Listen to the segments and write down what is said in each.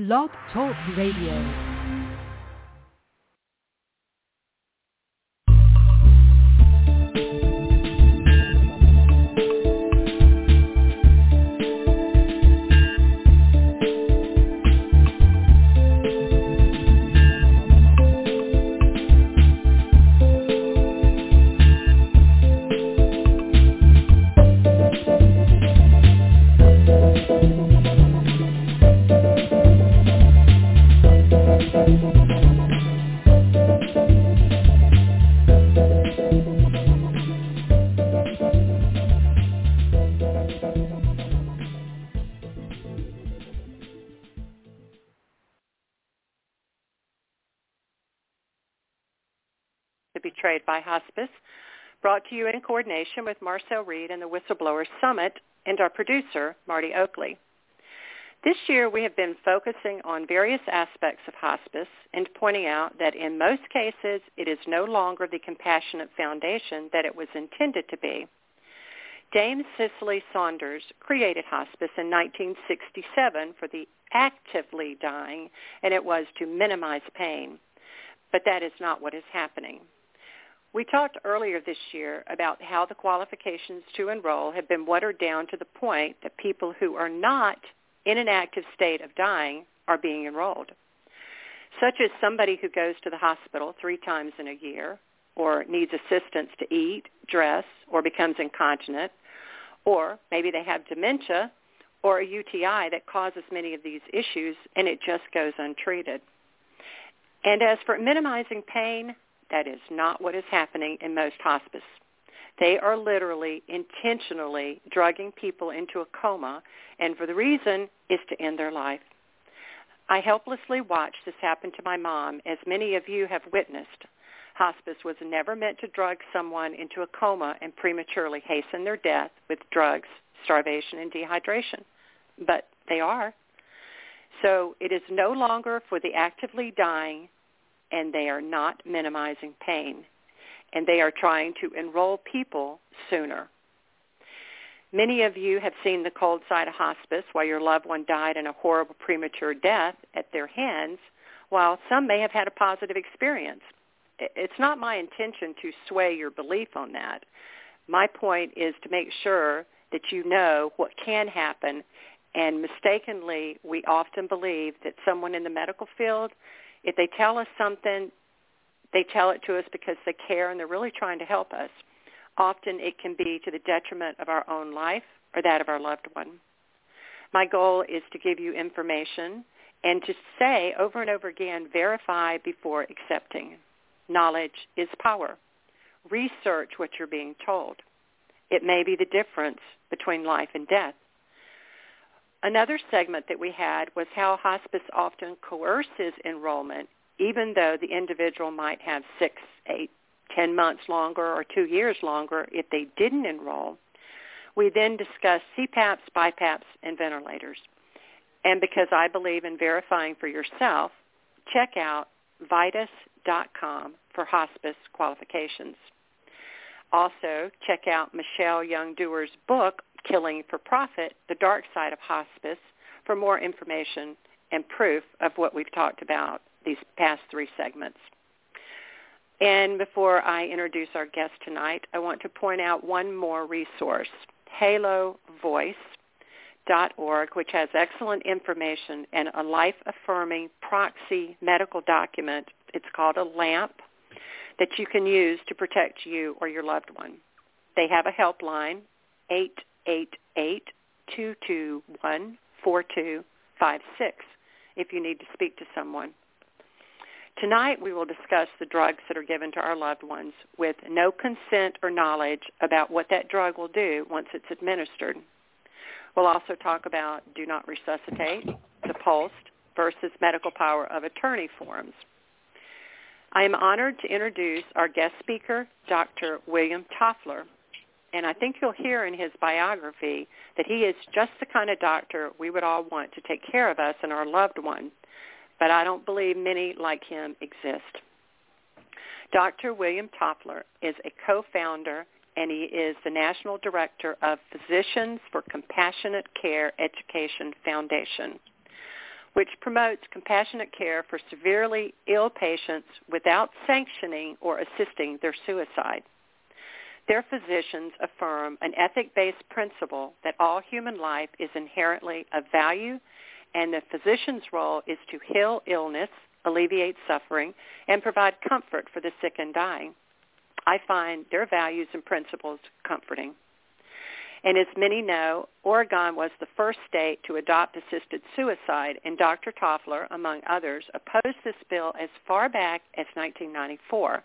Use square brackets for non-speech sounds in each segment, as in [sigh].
Blog Talk Radio. Betrayed by Hospice, brought to you in coordination with Marcel Reid and the Whistleblowers Summit and our producer, Marty Oakley. This year we have been focusing on various aspects of hospice and pointing out that in most cases it is no longer the compassionate foundation that it was intended to be. Dame Cicely Saunders created hospice in 1967 for the actively dying, and it was to minimize pain. But that is not what is happening. We talked earlier this year about how the qualifications to enroll have been watered down to the point that people who are not in an active state of dying are being enrolled, such as somebody who goes to the hospital three times in a year or needs assistance to eat, dress, or becomes incontinent, or maybe they have dementia or a UTI that causes many of these issues and it just goes untreated. And as for minimizing pain, that is not what is happening in most hospice. They are literally intentionally drugging people into a coma, and for the reason is to end their life. I helplessly watched this happen to my mom, as many of you have witnessed. Hospice was never meant to drug someone into a coma and prematurely hasten their death with drugs, starvation, and dehydration. But they are. So it is no longer for the actively dying and they are not minimizing pain. And they are trying to enroll people sooner. Many of you have seen the cold side of hospice while your loved one died in a horrible premature death at their hands, while some may have had a positive experience. It's not my intention to sway your belief on that. My point is to make sure that you know what can happen and mistakenly we often believe that someone in the medical field if they tell us something, they tell it to us because they care and they're really trying to help us. Often it can be to the detriment of our own life or that of our loved one. My goal is to give you information and to say over and over again, verify before accepting. Knowledge is power. Research what you're being told. It may be the difference between life and death. Another segment that we had was how hospice often coerces enrollment, even though the individual might have six, eight, ten months longer or two years longer if they didn't enroll. We then discussed CPAPs, BiPAPs, and ventilators. And because I believe in verifying for yourself, check out vitas.com for hospice qualifications. Also, check out Michelle Young Dewar's book, Killing for Profit, The Dark Side of Hospice, for more information and proof of what we've talked about these past three segments. And before I introduce our guest tonight, I want to point out one more resource, halovoice.org, which has excellent information and a life-affirming proxy medical document. It's called a LAMP that you can use to protect you or your loved one. They have a helpline, 888-221-4256 if you need to speak to someone. Tonight we will discuss the drugs that are given to our loved ones with no consent or knowledge about what that drug will do once it's administered. We'll also talk about do not resuscitate, the POLST versus medical power of attorney forms. I am honored to introduce our guest speaker, Dr. William Toffler. And I think you'll hear in his biography that he is just the kind of doctor we would all want to take care of us and our loved ones. But I don't believe many like him exist. Dr. William Toffler is a co-founder and he is the National Director of Physicians for Compassionate Care Education Foundation. which promotes compassionate care for severely ill patients without sanctioning or assisting their suicide. Their physicians affirm an ethic-based principle that all human life is inherently of value and the physician's role is to heal illness, alleviate suffering, and provide comfort for the sick and dying. I find their values and principles comforting. And as many know, Oregon was the first state to adopt assisted suicide, and Dr. Toffler, among others, opposed this bill as far back as 1994.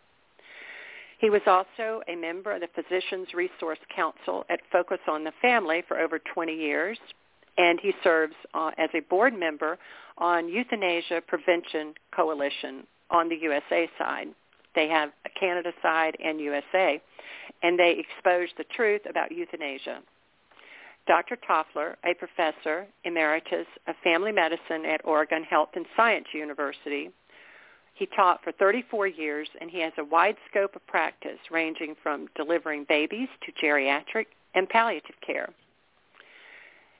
He was also a member of the Physicians Resource Council at Focus on the Family for over 20 years, and he serves uh, as a board member on Euthanasia Prevention Coalition on the USA side. They have a Canada side and USA, and they expose the truth about euthanasia. Dr. Toffler, a professor emeritus of family medicine at Oregon Health and Science University, he taught for 34 years, and he has a wide scope of practice ranging from delivering babies to geriatric and palliative care.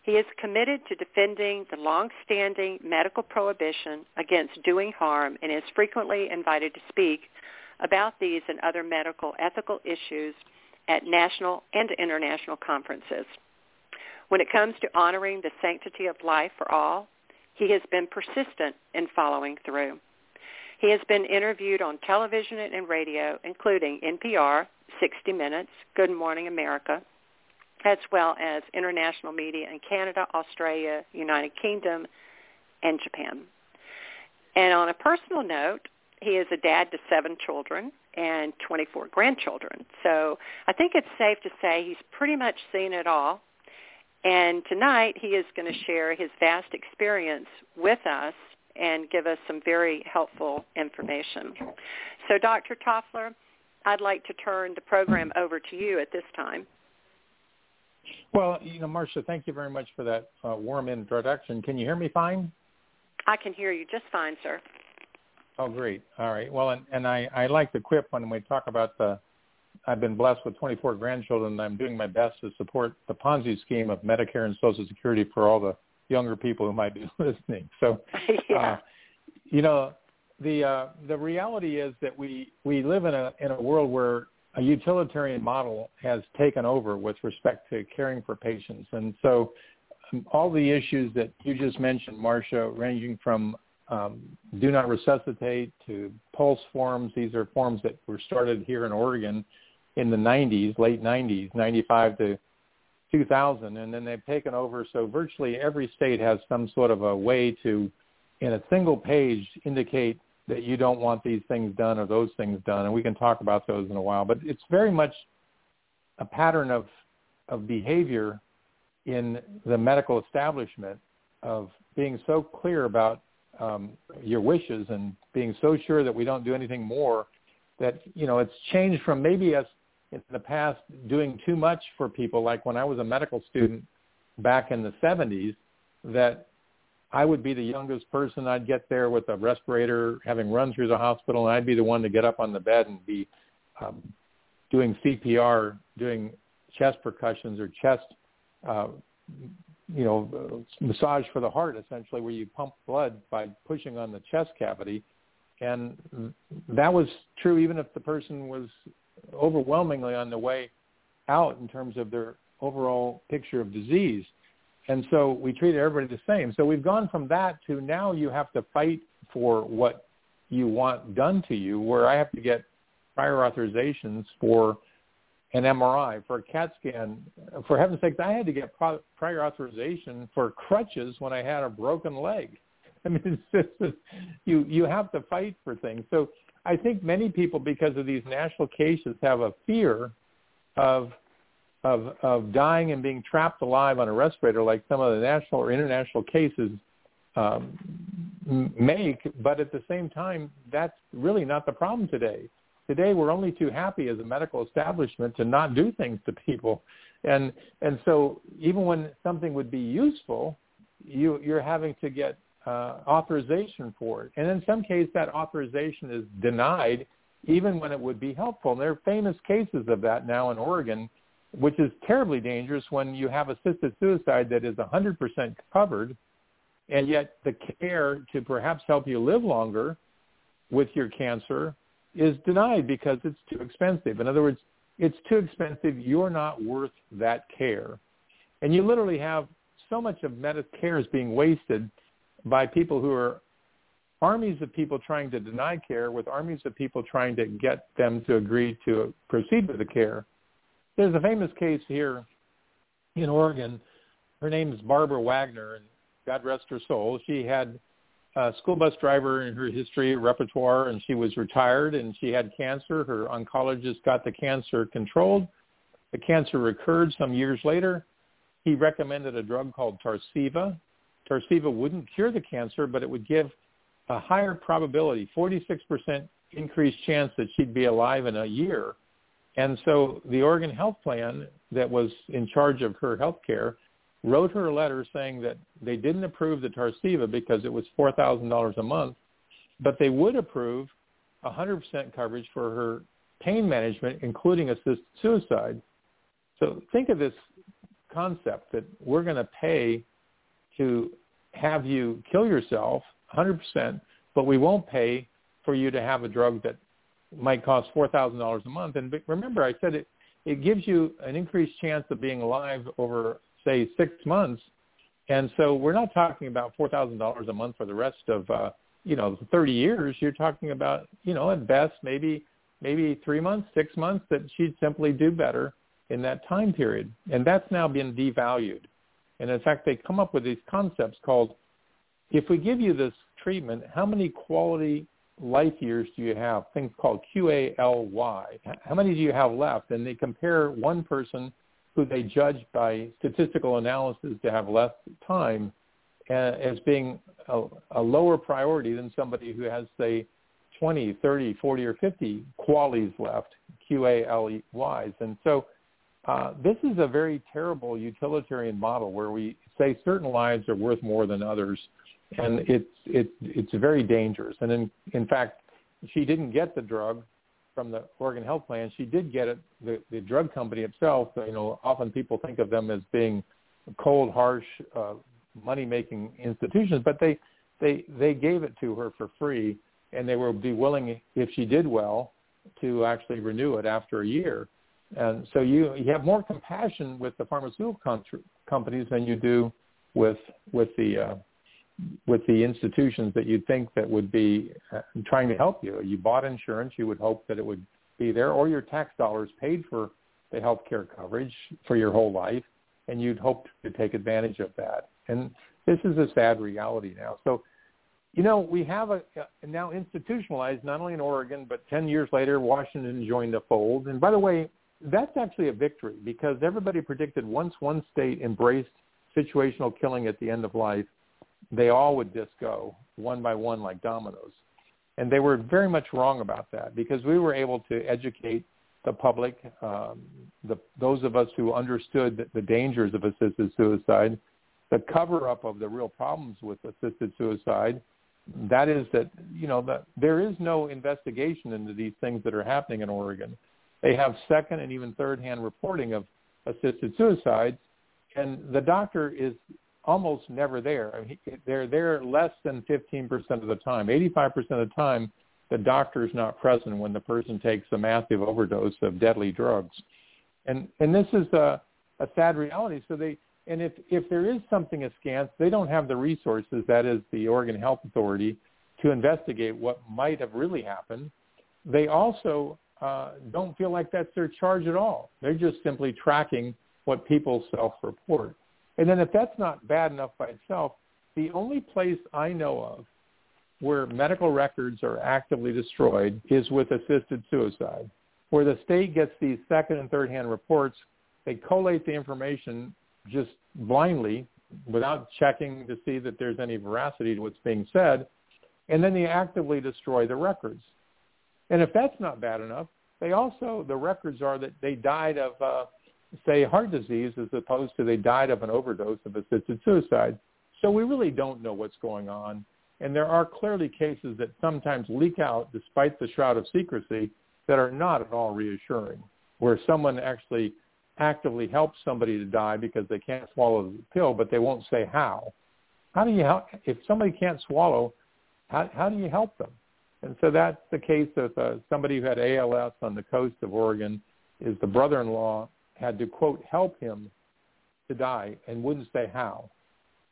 He is committed to defending the long-standing medical prohibition against doing harm and is frequently invited to speak about these and other medical ethical issues at national and international conferences. When it comes to honoring the sanctity of life for all, he has been persistent in following through. He has been interviewed on television and radio, including NPR, 60 Minutes, Good Morning America, as well as international media in Canada, Australia, United Kingdom, and Japan. And on a personal note, he is a dad to seven children and 24 grandchildren. So I think it's safe to say he's pretty much seen it all. And tonight he is going to share his vast experience with us and give us some very helpful information. So Dr. Toffler, I'd like to turn the program over to you at this time. Well, you know, Marsha, thank you very much for that uh, warm introduction. Can you hear me fine? I can hear you just fine, sir. Oh, great. All right. Well, and, and I, I like the quip when we talk about the, I've been blessed with 24 grandchildren and I'm doing my best to support the Ponzi scheme of Medicare and Social Security for all the younger people who might be [laughs] listening. So, [laughs] yeah. uh, you know, the, uh, the reality is that we, we live in a, in a world where a utilitarian model has taken over with respect to caring for patients. And so um, all the issues that you just mentioned, Marsha, ranging from um, do not resuscitate to POLST forms, these are forms that were started here in Oregon in the 90s, late 90s, 95 to 2000, and then they've taken over. So virtually every state has some sort of a way to, in a single page, indicate that you don't want these things done or those things done, and we can talk about those in a while. But it's very much a pattern of of behavior in the medical establishment of being so clear about um, your wishes and being so sure that we don't do anything more that you know it's changed from maybe us in the past doing too much for people like when I was a medical student back in the 70s that I would be the youngest person. I'd get there with a respirator, having run through the hospital, and I'd be the one to get up on the bed and be um, doing CPR, doing chest percussions or chest, uh, you know, massage for the heart, essentially, where you pump blood by pushing on the chest cavity. And that was true even if the person was overwhelmingly on the way out in terms of their overall picture of disease. And so we treated everybody the same. So we've gone from that to now you have to fight for what you want done to you, where I have to get prior authorizations for an MRI, for a CAT scan. For heaven's sakes, I had to get prior authorization for crutches when I had a broken leg. [laughs] I mean, just, you you have to fight for things. So I think many people, because of these national cases, have a fear of of of dying and being trapped alive on a respirator, like some of the national or international cases um, make. But at the same time, that's really not the problem today. Today, we're only too happy as a medical establishment to not do things to people, and and so even when something would be useful, you you're having to get uh, authorization for it, and in some cases, that authorization is denied even when it would be helpful. And there are famous cases of that now in Oregon which is terribly dangerous when you have assisted suicide that is 100% covered and yet the care to perhaps help you live longer with your cancer is denied because it's too expensive. In other words, it's too expensive. You're not worth that care. And you literally have so much of Medicare is being wasted by people who are armies of people trying to deny care with armies of people trying to get them to agree to proceed with the care. There's a famous case here in Oregon. Her name is Barbara Wagner, and God rest her soul. She had a school bus driver in her history repertoire, and she was retired, and she had cancer. Her oncologist got the cancer controlled. The cancer recurred some years later. He recommended a drug called Tarceva. Tarceva wouldn't cure the cancer, but it would give a higher probability, 46% increased chance that she'd be alive in a year. And so the Oregon Health Plan that was in charge of her health care wrote her a letter saying that they didn't approve the Tarceva because it was $4,000 a month, but they would approve 100% coverage for her pain management, including assisted suicide. So think of this concept that we're going to pay to have you kill yourself 100%, but we won't pay for you to have a drug that might cost $4,000 a month. And remember, I said it, it gives you an increased chance of being alive over say six months. And so we're not talking about four thousand dollars a month for the rest of uh, you know thirty years. You're talking about you know at best maybe maybe three months, six months that she'd simply do better in that time period. And that's now been devalued. And in fact, they come up with these concepts called, if we give you this treatment, how many quality life years do you have? Things called QALY. How many do you have left? And they compare one person who they judge by statistical analysis to have less time uh, as being a, a lower priority than somebody who has, say, 20, 30, 40, or 50 QALYs left, Q-A-L-E-Ys. And so uh, this is a very terrible utilitarian model where we say certain lives are worth more than others, and it's it, it's very dangerous. And in in fact, she didn't get the drug from the Oregon Health Plan, she did get it. The, the drug company itself, you know, often people think of them as being cold, harsh, uh, money-making institutions, but they they they gave it to her for free, and they would be willing, if she did well, to actually renew it after a year. And so you you have more compassion with the pharmaceutical com- companies than you do with with the uh, with the institutions that you'd think that would be uh, trying to help you. You bought insurance, you would hope that it would be there, or your tax dollars paid for the health care coverage for your whole life, and you'd hope to take advantage of that. And this is a sad reality now. So, you know, we have a, a now institutionalized not only in Oregon, but 10 years later, Washington joined the fold. And by the way, that's actually a victory because everybody predicted once one state embraced situational killing at the end of life, they all would just go one by one like dominoes. And they were very much wrong about that because we were able to educate the public, um, the, those of us who understood the, dangers of assisted suicide, the cover-up of the real problems with assisted suicide. That is that, you know, that there is no investigation into these things that are happening in Oregon. They have second and even third-hand reporting of assisted suicides, and the doctor is almost never there. They're there less than 15% of the time. 85% of the time, the doctor is not present when the person takes a massive overdose of deadly drugs. And, and this is a, a sad reality. So they, and if, if there is something askance, they don't have the resources, that is the Oregon Health Authority, to investigate what might have really happened. They also uh, don't feel like that's their charge at all. They're just simply tracking what people self-report. And then if that's not bad enough by itself, the only place I know of where medical records are actively destroyed is with assisted suicide, where the state gets these second and third hand reports. They collate the information just blindly without checking to see that there's any veracity to what's being said, and then they actively destroy the records. And if that's not bad enough, they also, the records are that they died of uh, say heart disease as opposed to they died of an overdose of assisted suicide. So we really don't know what's going on. And there are clearly cases that sometimes leak out despite the shroud of secrecy that are not at all reassuring, where someone actually actively helps somebody to die because they can't swallow the pill, but they won't say how. how do you help if somebody can't swallow? How how do you help them? And so that's the case of uh, somebody who had ALS on the coast of Oregon. Is the brother-in-law had to quote help him to die and wouldn't say how.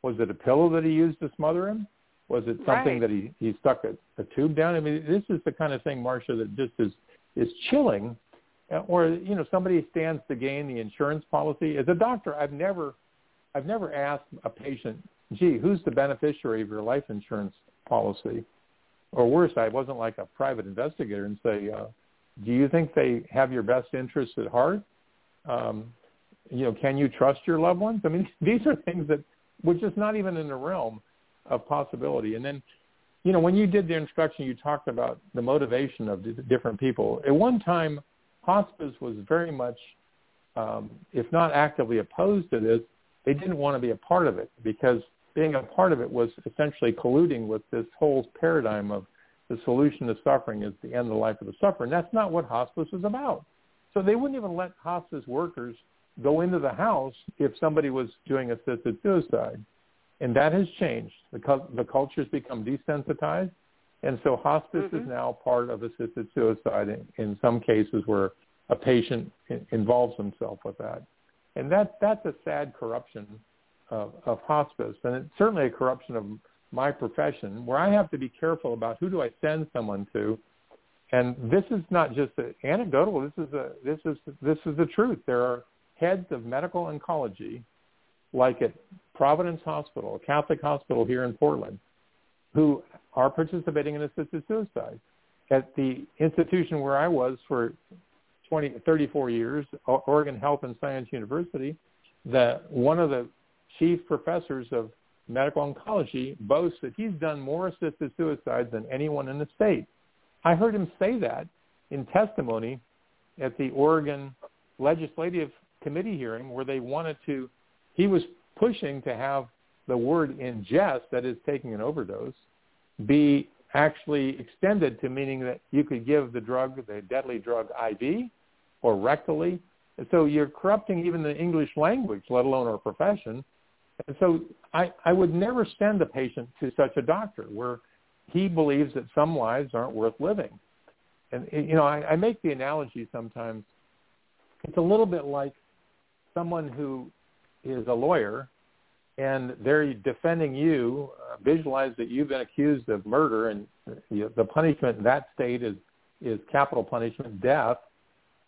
Was it a pillow that he used to smother him? Was it something right. that he he stuck a, a tube down? I mean, this is the kind of thing, Marsha, that just is is chilling. Uh, or you know, somebody stands to gain the insurance policy. As a doctor, I've never I've never asked a patient, "Gee, who's the beneficiary of your life insurance policy?" Or worse, I wasn't like a private investigator and say, uh, "Do you think they have your best interests at heart?" Um, you know, can you trust your loved ones? I mean, [laughs] these are things that were just not even in the realm of possibility. And then, you know, when you did the introduction, you talked about the motivation of different people. At one time, hospice was very much, um, if not actively opposed to this, they didn't want to be a part of it because being a part of it was essentially colluding with this whole paradigm of the solution to suffering is the end of the life of the sufferer. And that's not what hospice is about. So they wouldn't even let hospice workers go into the house if somebody was doing assisted suicide. And that has changed. The, the culture has become desensitized. And so hospice mm-hmm. is now part of assisted suicide in, in some cases where a patient involves himself with that. And that, that's a sad corruption of, of hospice. And it's certainly a corruption of my profession where I have to be careful about who do I send someone to. And this is not just anecdotal. This is a, this is this is the truth. There are heads of medical oncology, like at Providence Hospital, a Catholic hospital here in Portland, who are participating in assisted suicide. At the institution where I was for 20, 34 years, Oregon Health and Science University, that one of the chief professors of medical oncology boasts that he's done more assisted suicides than anyone in the state. I heard him say that in testimony at the Oregon Legislative Committee hearing where they wanted to, he was pushing to have the word ingest, that is taking an overdose, be actually extended to meaning that you could give the drug, the deadly drug IV or rectally. So you're corrupting even the English language, let alone our profession. And so I, I would never send a patient to such a doctor where he believes that some lives aren't worth living. And, you know, I, I make the analogy sometimes. It's a little bit like someone who is a lawyer and they're defending you, uh, visualize that you've been accused of murder, and the, the punishment in that state is is capital punishment, death.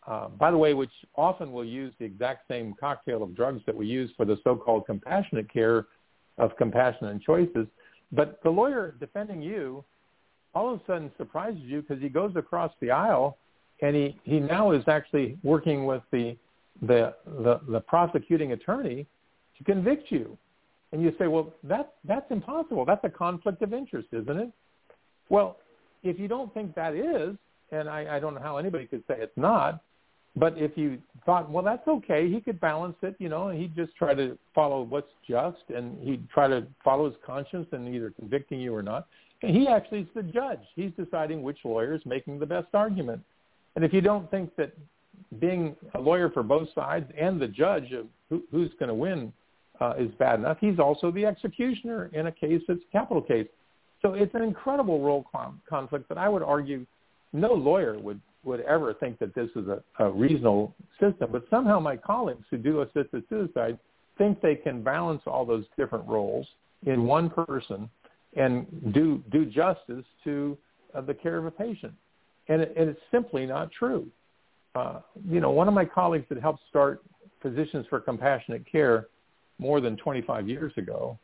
Uh, by the way, which often will use the exact same cocktail of drugs that we use for the so-called compassionate care of compassion and choices. But the lawyer defending you all of a sudden surprises you because he goes across the aisle and he, he now is actually working with the, the, the, the prosecuting attorney to convict you. And you say, well, that, that's impossible. That's a conflict of interest, isn't it? Well, if you don't think that is, and I, I don't know how anybody could say it's not, but if you thought, well, that's okay, he could balance it, you know, and he'd just try to follow what's just, and he'd try to follow his conscience and either convicting you or not. And he actually is the judge. He's deciding which lawyer is making the best argument. And if you don't think that being a lawyer for both sides and the judge of who, who's going to win uh, is bad enough. He's also the executioner in a case that's a capital case. So it's an incredible role conflict that I would argue no lawyer would, would ever think that this is a, a reasonable system. But somehow my colleagues who do assisted suicide think they can balance all those different roles in one person and do, do justice to uh, the care of a patient. And, it, and it's simply not true. Uh, you know, one of my colleagues that helped start Physicians for Compassionate Care more than 25 years ago,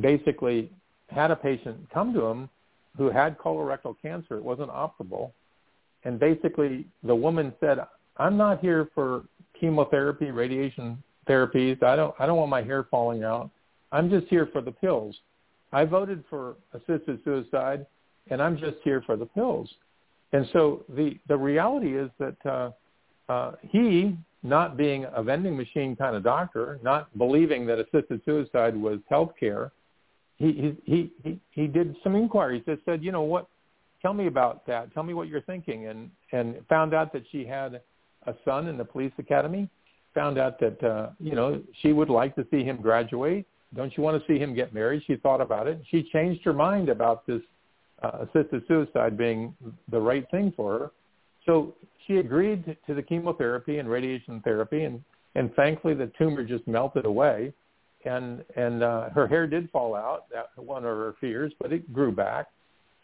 basically had a patient come to him who had colorectal cancer. It wasn't operable. And basically the woman said, I'm not here for chemotherapy, radiation therapies. I don't, I don't want my hair falling out. I'm just here for the pills. I voted for assisted suicide and I'm just here for the pills. And so the, the reality is that uh, uh, he not being a vending machine kind of doctor, not believing that assisted suicide was health care, he, he, he, he did some inquiries that said, you know what, tell me about that. Tell me what you're thinking. And, and found out that she had a son in the police academy, found out that, uh, you know, she would like to see him graduate. don't you want to see him get married? She thought about it. She changed her mind about this uh, assisted suicide being the right thing for her. So she agreed to the chemotherapy and radiation therapy, and and thankfully the tumor just melted away, and and uh, her hair did fall out. That one of her fears, but it grew back.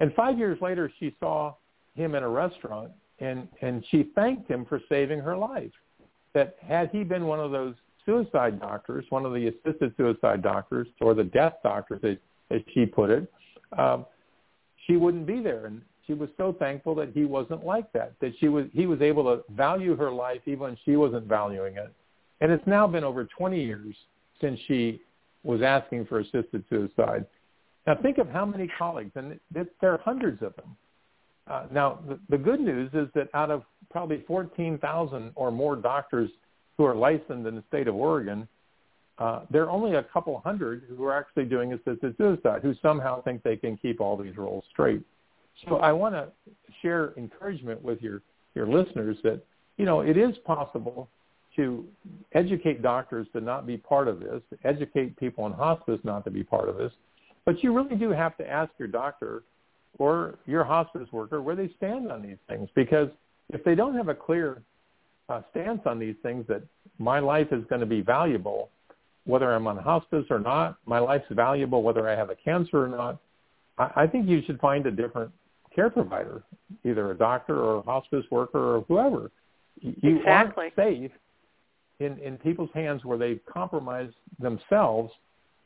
And five years later, she saw him in a restaurant, and and she thanked him for saving her life. That had he been one of those suicide doctors, one of the assisted suicide doctors, or the death doctors, as, as she put it, um, she wouldn't be there. And she was so thankful that he wasn't like that. That she was he was able to value her life even when she wasn't valuing it. And it's now been over 20 years since she was asking for assisted suicide. Now think of how many colleagues, and there are hundreds of them. Uh, now the, the good news is that out of probably 14,000 or more doctors who are licensed in the state of Oregon, uh, there are only a couple hundred who are actually doing assisted suicide, who somehow think they can keep all these roles straight. So I want to share encouragement with your, your listeners that, you know, it is possible to educate doctors to not be part of this, to educate people in hospice not to be part of this. But you really do have to ask your doctor or your hospice worker where they stand on these things because if they don't have a clear uh, stance on these things that my life is going to be valuable, whether I'm on hospice or not, my life's valuable whether I have a cancer or not, I, I think you should find a different care provider, either a doctor or a hospice worker or whoever. You exactly. aren't safe in, in people's hands where they compromise themselves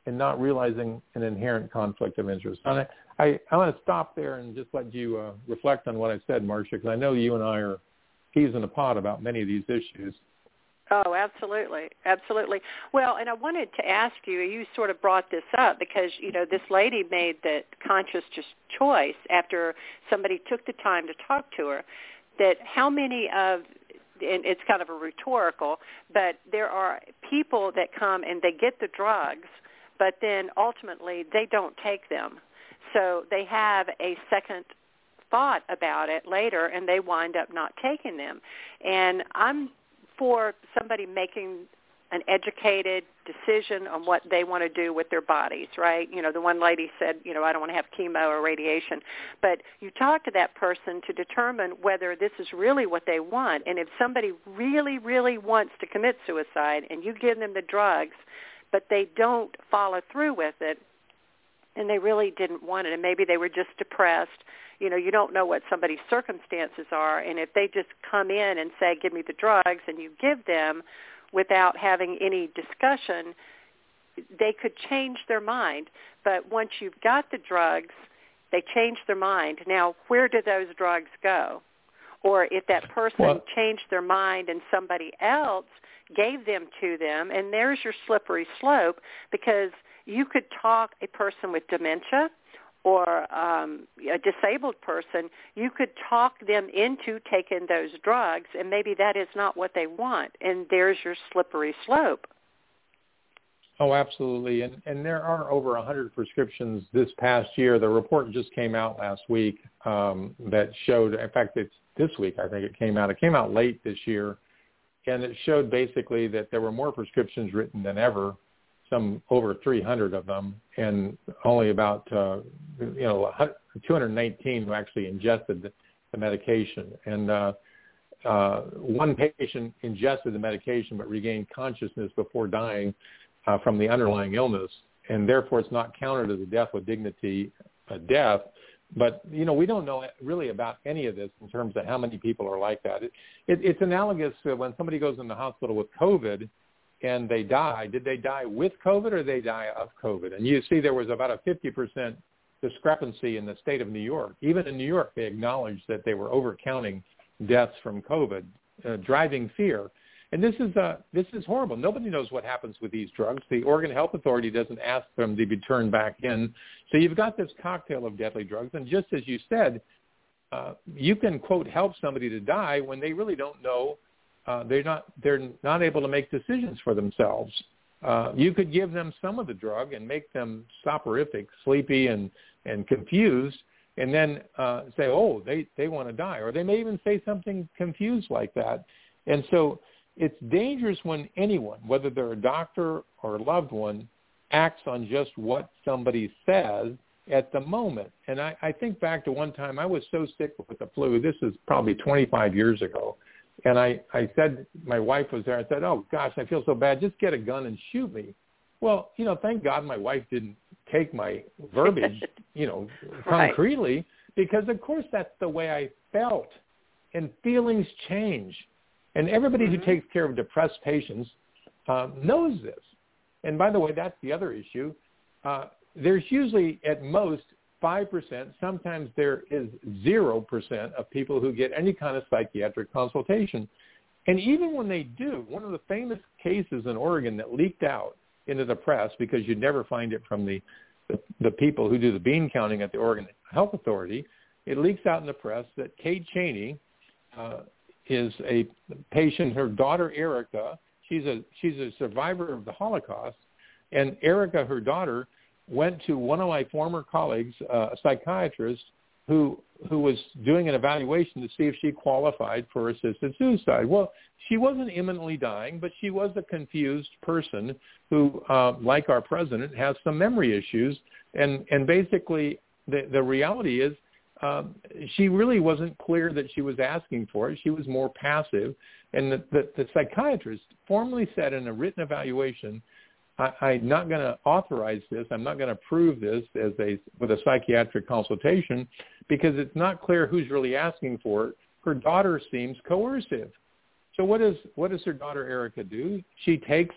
and not realizing an inherent conflict of interest. And I, I, I want to stop there and just let you uh, reflect on what I said, Marsha, because I know you and I are peas in a pod about many of these issues. Oh, absolutely, absolutely. Well, and I wanted to ask you. You sort of brought this up because you know this lady made the conscious choice after somebody took the time to talk to her. That how many of and it's kind of a rhetorical, but there are people that come and they get the drugs, but then ultimately they don't take them. So they have a second thought about it later and they wind up not taking them. And I'm for somebody making an educated decision on what they want to do with their bodies, right? You know, the one lady said, you know, I don't want to have chemo or radiation. But you talk to that person to determine whether this is really what they want. And if somebody really, really wants to commit suicide and you give them the drugs, but they don't follow through with it, and they really didn't want it, and maybe they were just depressed, you know, you don't know what somebody's circumstances are, and if they just come in and say, "Give me the drugs," and you give them without having any discussion, they could change their mind. But once you've got the drugs, they change their mind. Now, where do those drugs go? Or if that person well, changed their mind and somebody else gave them to them, and there's your slippery slope because you could talk a person with dementia or um, a disabled person, you could talk them into taking those drugs, and maybe that is not what they want, and there's your slippery slope. Oh, absolutely, and and there are over a 100 prescriptions this past year. The report just came out last week um, that showed, in fact, it's this week. I think it came out. It came out late this year, and it showed basically that there were more prescriptions written than ever some over 300 of them, and only about uh, you know 219 who actually ingested the, medication. And uh, uh, one patient ingested the medication but regained consciousness before dying uh, from the underlying illness, and therefore it's not counted as a death with dignity, a death. But you know we don't know really about any of this in terms of how many people are like that. It, it, it's analogous to when somebody goes in the hospital with COVID and they die, did they die with COVID or they die of COVID? And you see there was about a 50% discrepancy in the state of New York. Even in New York, they acknowledged that they were overcounting deaths from COVID, uh, driving fear. And this is uh, this is horrible. Nobody knows what happens with these drugs. The Oregon Health Authority doesn't ask them to be turned back in. So you've got this cocktail of deadly drugs. And just as you said, uh, you can quote help somebody to die when they really don't know uh, they're not they're not able to make decisions for themselves. Uh, you could give them some of the drug and make them soporific, sleepy, and and confused, and then uh, say, "Oh, they they want to die," or they may even say something confused like that. And so it's dangerous when anyone, whether they're a doctor or a loved one, acts on just what somebody says at the moment. And I, I think back to one time I was so sick with the flu. This is probably 25 years ago. And I, I said, my wife was there. I said, oh, gosh, I feel so bad. Just get a gun and shoot me. Well, you know, thank God my wife didn't take my verbiage, [laughs] you know, concretely, right. because of course that's the way I felt. And feelings change. And everybody mm-hmm. who takes care of depressed patients uh, knows this. And by the way, that's the other issue. Uh, there's usually at most 5%, sometimes there is 0% of people who get any kind of psychiatric consultation. And even when they do, one of the famous cases in Oregon that leaked out into the press because you'd never find it from the, the, the people who do the bean counting at the Oregon Health Authority, it leaks out in the press that Kate Cheney uh, is a patient, her daughter Erica, she's a, she's a survivor of the Holocaust, and Erica, her daughter, went to one of my former colleagues, uh, a psychiatrist, who who was doing an evaluation to see if she qualified for assisted suicide. Well, she wasn't imminently dying, but she was a confused person who, uh, like our president, has some memory issues, and and basically the the reality is. Um, she really wasn't clear that she was asking for it. She was more passive. And the, the, the psychiatrist formally said in a written evaluation I, I'm not going to authorize this. I'm not going to approve this as a with a psychiatric consultation because it's not clear who's really asking for it. Her daughter seems coercive. So what does what does her daughter Erica do? She takes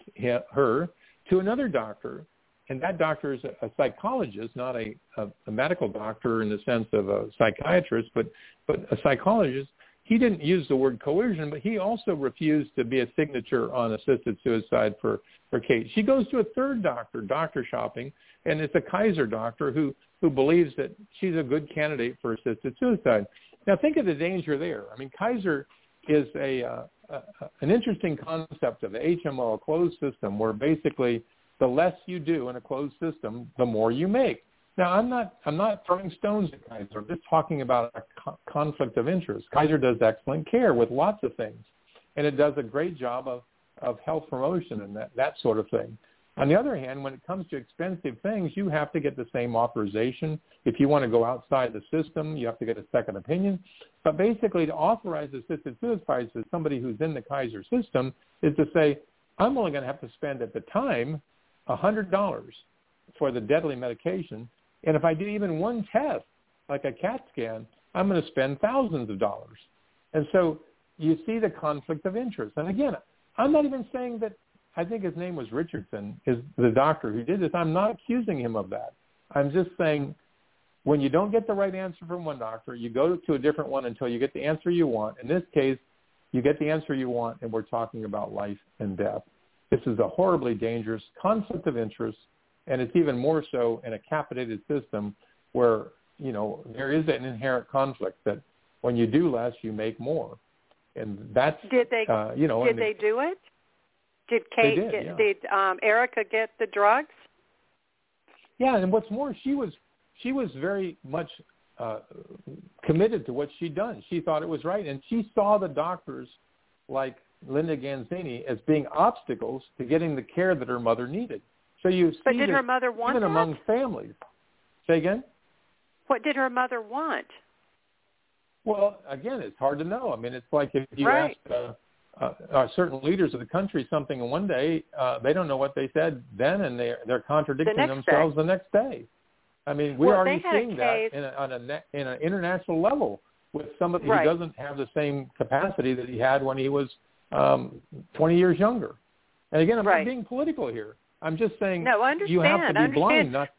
her to another doctor, and that doctor is a, psychologist, not a, a, a medical doctor in the sense of a psychiatrist, but but a psychologist he didn't use the word coercion, but he also refused to be a signature on assisted suicide for, for Kate. She goes to a third doctor, doctor shopping, and it's a Kaiser doctor who, who believes that she's a good candidate for assisted suicide. Now think of the danger there. I mean, Kaiser is a, uh, a an interesting concept of HMO, a closed system, where basically the less you do in a closed system, the more you make. Now, I'm not I'm not throwing stones at Kaiser. I'm just talking about a co- conflict of interest. Kaiser does excellent care with lots of things, and it does a great job of of health promotion and that that sort of thing. On the other hand, when it comes to expensive things, you have to get the same authorization. If you want to go outside the system, you have to get a second opinion. But basically, to authorize assisted suicide to somebody who's in the Kaiser system is to say, I'm only going to have to spend at the time $100 for the deadly medication and if I do even one test, like a CAT scan, I'm going to spend thousands of dollars. And so you see the conflict of interest. And again, I'm not even saying that I think his name was Richardson, is the doctor who did this. I'm not accusing him of that. I'm just saying when you don't get the right answer from one doctor, you go to a different one until you get the answer you want. In this case, you get the answer you want, and we're talking about life and death. This is a horribly dangerous conflict of interest and it's even more so in a capitated system where you know there is an inherent conflict that when you do less, you make more, and that's did they uh, you know did they do it? Did Kate did, get yeah. did um, Erica get the drugs? Yeah, and what's more, she was she was very much uh, committed to what she'd done. She thought it was right, and she saw the doctors like Linda Ganzini as being obstacles to getting the care that her mother needed. So you see but did her mother want even that? among families. Say again? What did her mother want? Well, again, it's hard to know. I mean, it's like if you right. ask uh, uh, uh, certain leaders of the country something and one day, uh, they don't know what they said then, and they're they're contradicting the themselves day. the next day. I mean, we're well, already seeing that in a, on a in an international level with somebody right. who doesn't have the same capacity that he had when he was um, 20 years younger. And again, I'm right. not being political here. I'm just saying no, understand. you have to be blind, not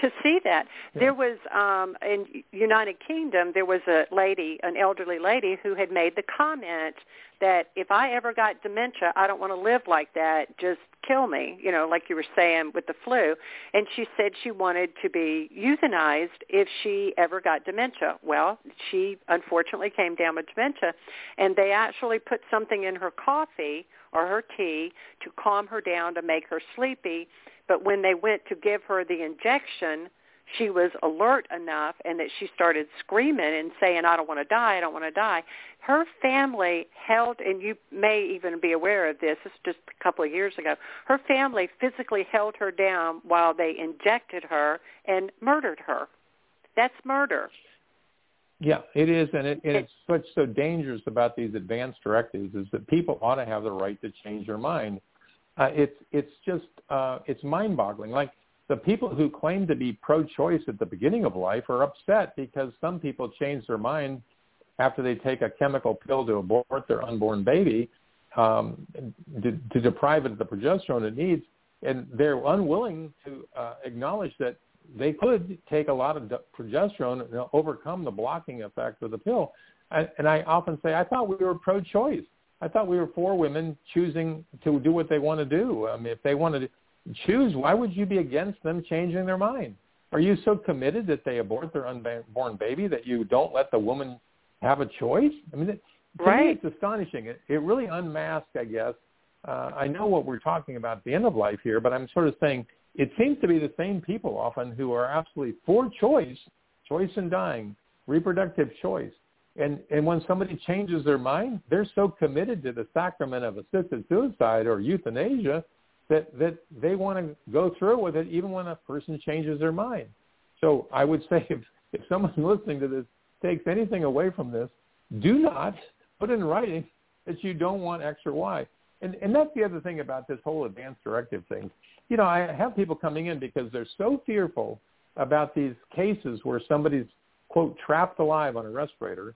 to see that. Yeah. There was um in United Kingdom there was a lady, an elderly lady who had made the comment that if I ever got dementia, I don't want to live like that. Just kill me, you know, like you were saying with the flu. And she said she wanted to be euthanized if she ever got dementia. Well, she unfortunately came down with dementia and they actually put something in her coffee or her tea to calm her down to make her sleepy but when they went to give her the injection, she was alert enough and that she started screaming and saying, I don't want to die, I don't want to die, her family held, and you may even be aware of this, this is just a couple of years ago, her family physically held her down while they injected her and murdered her. That's murder. Yeah, it is, and, it, and it's what's so dangerous about these advance directives is that people ought to have the right to change their mind. Uh, it's it's just uh, it's mind-boggling. Like the people who claim to be pro-choice at the beginning of life are upset because some people change their mind after they take a chemical pill to abort their unborn baby um, to, to deprive it of the progesterone it needs, and they're unwilling to uh, acknowledge that they could take a lot of progesterone and overcome the blocking effect of the pill. And, and I often say, I thought we were pro-choice. I thought we were for women choosing to do what they want to do. I mean, if they wanted to choose, why would you be against them changing their mind? Are you so committed that they abort their unborn baby that you don't let the woman have a choice? I mean, it, to right. me, it's astonishing. It, it really unmasks, I guess. Uh, I know what we're talking about at the end of life here, but I'm sort of saying it seems to be the same people often who are absolutely for choice, choice in dying, reproductive choice. And and when somebody changes their mind, they're so committed to the sacrament of assisted suicide or euthanasia that that they want to go through with it even when a person changes their mind. So I would say if if someone [laughs] listening to this takes anything away from this, do not put in writing that you don't want X or Y. And and that's the other thing about this whole advance directive thing you know, I have people coming in because they're so fearful about these cases where somebody's quote trapped alive on a respirator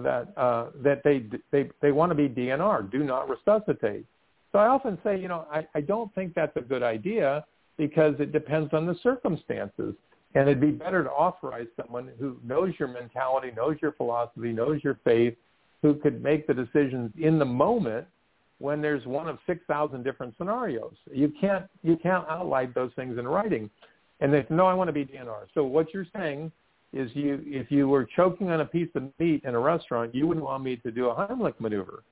that uh, that they they they want to be DNR, do not resuscitate. So I often say, you know, I, I don't think that's a good idea because it depends on the circumstances. And it'd be better to authorize someone who knows your mentality, knows your philosophy, knows your faith, who could make the decisions in the moment when there's one of 6,000 different scenarios. You can't, you can't outline those things in writing. And they say, no, I want to be DNR. So what you're saying is you, if you were choking on a piece of meat in a restaurant, you wouldn't want me to do a Heimlich maneuver.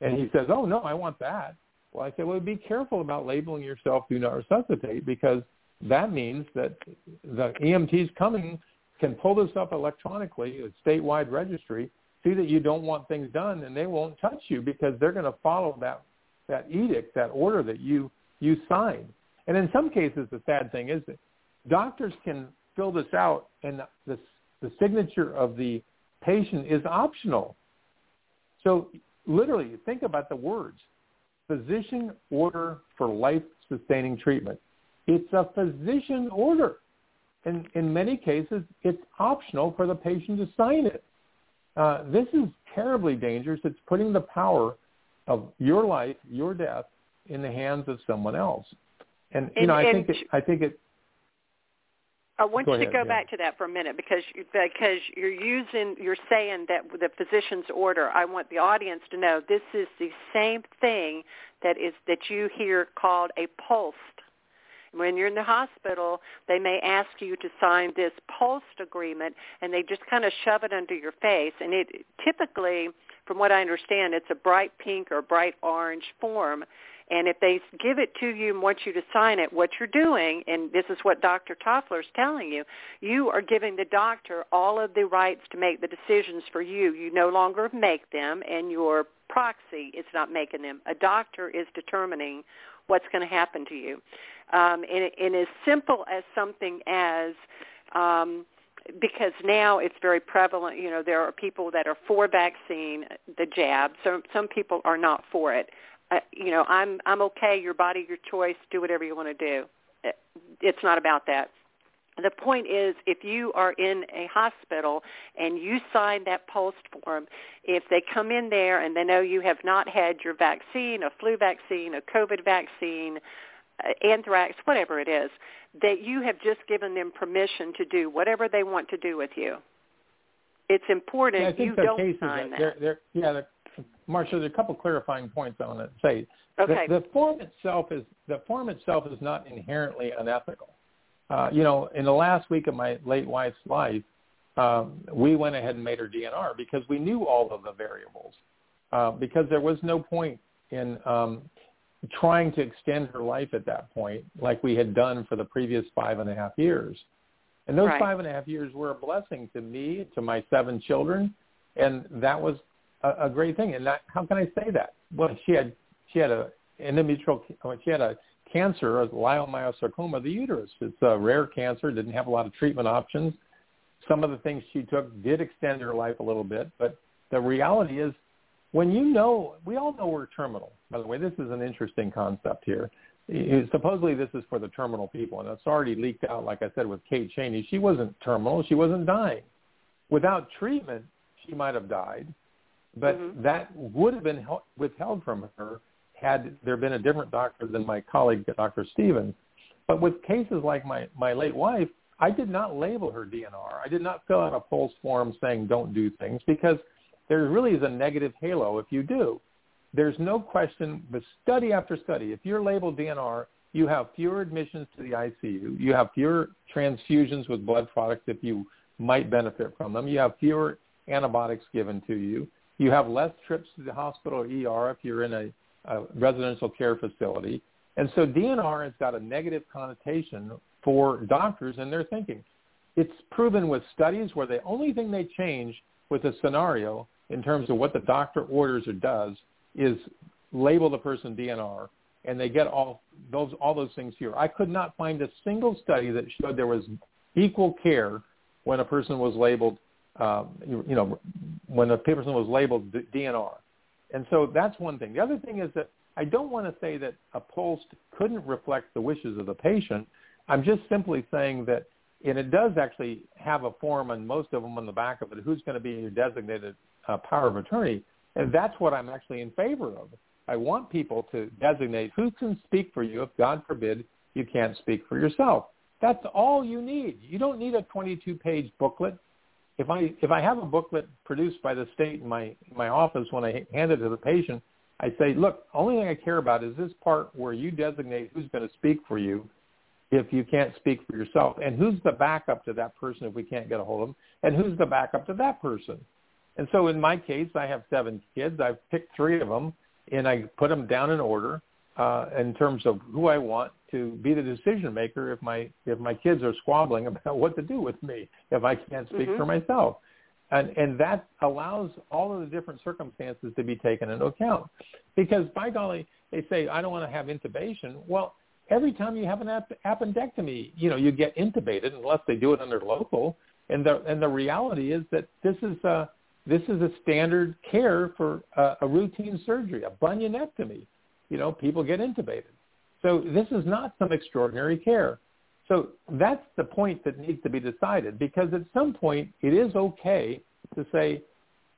And he says, oh, no, I want that. Well, I say, well, be careful about labeling yourself do not resuscitate because that means that the EMTs coming can pull this up electronically, a statewide registry, see that you don't want things done, and they won't touch you because they're going to follow that that edict, that order that you you signed. And in some cases, the sad thing is that doctors can fill this out, and the the signature of the patient is optional. So literally, think about the words: physician order for life-sustaining treatment. It's a physician order. And in many cases, it's optional for the patient to sign it. Uh, this is terribly dangerous. It's putting the power of your life, your death, in the hands of someone else. And you know, I think it, I think it. I want go you ahead, to go yeah. back to that for a minute because because you're using you're saying that the physician's order. I want the audience to know this is the same thing that is that you hear called a POLST when you're in the hospital, they may ask you to sign this POLST agreement, and they just kind of shove it under your face. And it typically, from what I understand, it's a bright pink or bright orange form. And if they give it to you and want you to sign it, what you're doing, and this is what Dr. Toffler is telling you, you are giving the doctor all of the rights to make the decisions for you. You no longer make them, and your proxy is not making them. A doctor is determining what's going to happen to you um, and, and as simple as something as um, because now it's very prevalent. You know, there are people that are for vaccine, the jab. Some some people are not for it. Uh, you know, I'm I'm okay. Your body, your choice. Do whatever you want to do. It's not about that. The point is, if you are in a hospital and you sign that POLST form, if they come in there and they know you have not had your vaccine, a flu vaccine, a COVID vaccine, uh, anthrax, whatever it is, that you have just given them permission to do whatever they want to do with you. It's important Yeah, you don't sign that. that. They're, they're, yeah, the, Marsha, there's a couple clarifying points I want to say. Okay. The, the form itself is the form itself is not inherently unethical. Uh, you know, in the last week of my late wife's life, um, we went ahead and made her DNR because we knew all of the variables. Uh, because there was no point in um, trying to extend her life at that point, like we had done for the previous five and a half years. And those Right. five and a half years were a blessing to me, to my seven children, and that was a, a great thing. And how can I say that? Well, she had she had a endometrial, she had a cancer, a leiomyosarcoma of the uterus. It's a rare cancer, didn't have a lot of treatment options. Some of the things she took did extend her life a little bit, but the reality is when you know, we all know we're terminal. By the way, this is an interesting concept here. Supposedly this is for the terminal people, and it's already leaked out, like I said, with Kate Cheney. She wasn't terminal. She wasn't dying. Without treatment, she might have died, but Mhm. that would have been hel- withheld from her had there been a different doctor than my colleague, Dr. Stevens. But with cases like my, my late wife, I did not label her DNR. I did not fill out a POLST form saying don't do things because there really is a negative halo if you do. There's no question but study after study, if you're labeled DNR, you have fewer admissions to the ICU. You have fewer transfusions with blood products if you might benefit from them. You have fewer antibiotics given to you. You have less trips to the hospital or ER if you're in a, a residential care facility. And so DNR has got a negative connotation for doctors and their thinking. It's proven with studies where the only thing they change with a scenario in terms of what the doctor orders or does is label the person DNR, and they get all those all those things here. I could not find a single study that showed there was equal care when a person was labeled, um, you, you know, when a person was labeled DNR. And so that's one thing. The other thing is that I don't want to say that a POLST couldn't reflect the wishes of the patient. I'm just simply saying that, and it does actually have a form, and most of them on the back of it, who's going to be your designated uh, power of attorney. And that's what I'm actually in favor of. I want people to designate who can speak for you if, God forbid, you can't speak for yourself. That's all you need. You don't need a 22-page booklet. If I if I have a booklet produced by the state in my in my office when I hand it to the patient, I say, look, only thing I care about is this part where you designate who's going to speak for you if you can't speak for yourself, and who's the backup to that person if we can't get a hold of them, and who's the backup to that person. And so in my case, I have seven kids. I've picked three of them, and I put them down in order uh, in terms of who I want to be the decision maker if my if my kids are squabbling [laughs] about what to do with me if I can't speak Mhm. for myself. And and that allows all of the different circumstances to be taken into account. Because by golly, they say I don't want to have intubation. Well, every time you have an ap- appendectomy, you know, you get intubated unless they do it under local. And the and the reality is that this is a this is a standard care for a, a routine surgery, a bunionectomy. You know, people get intubated. So this is not some extraordinary care. So that's the point that needs to be decided because at some point it is okay to say,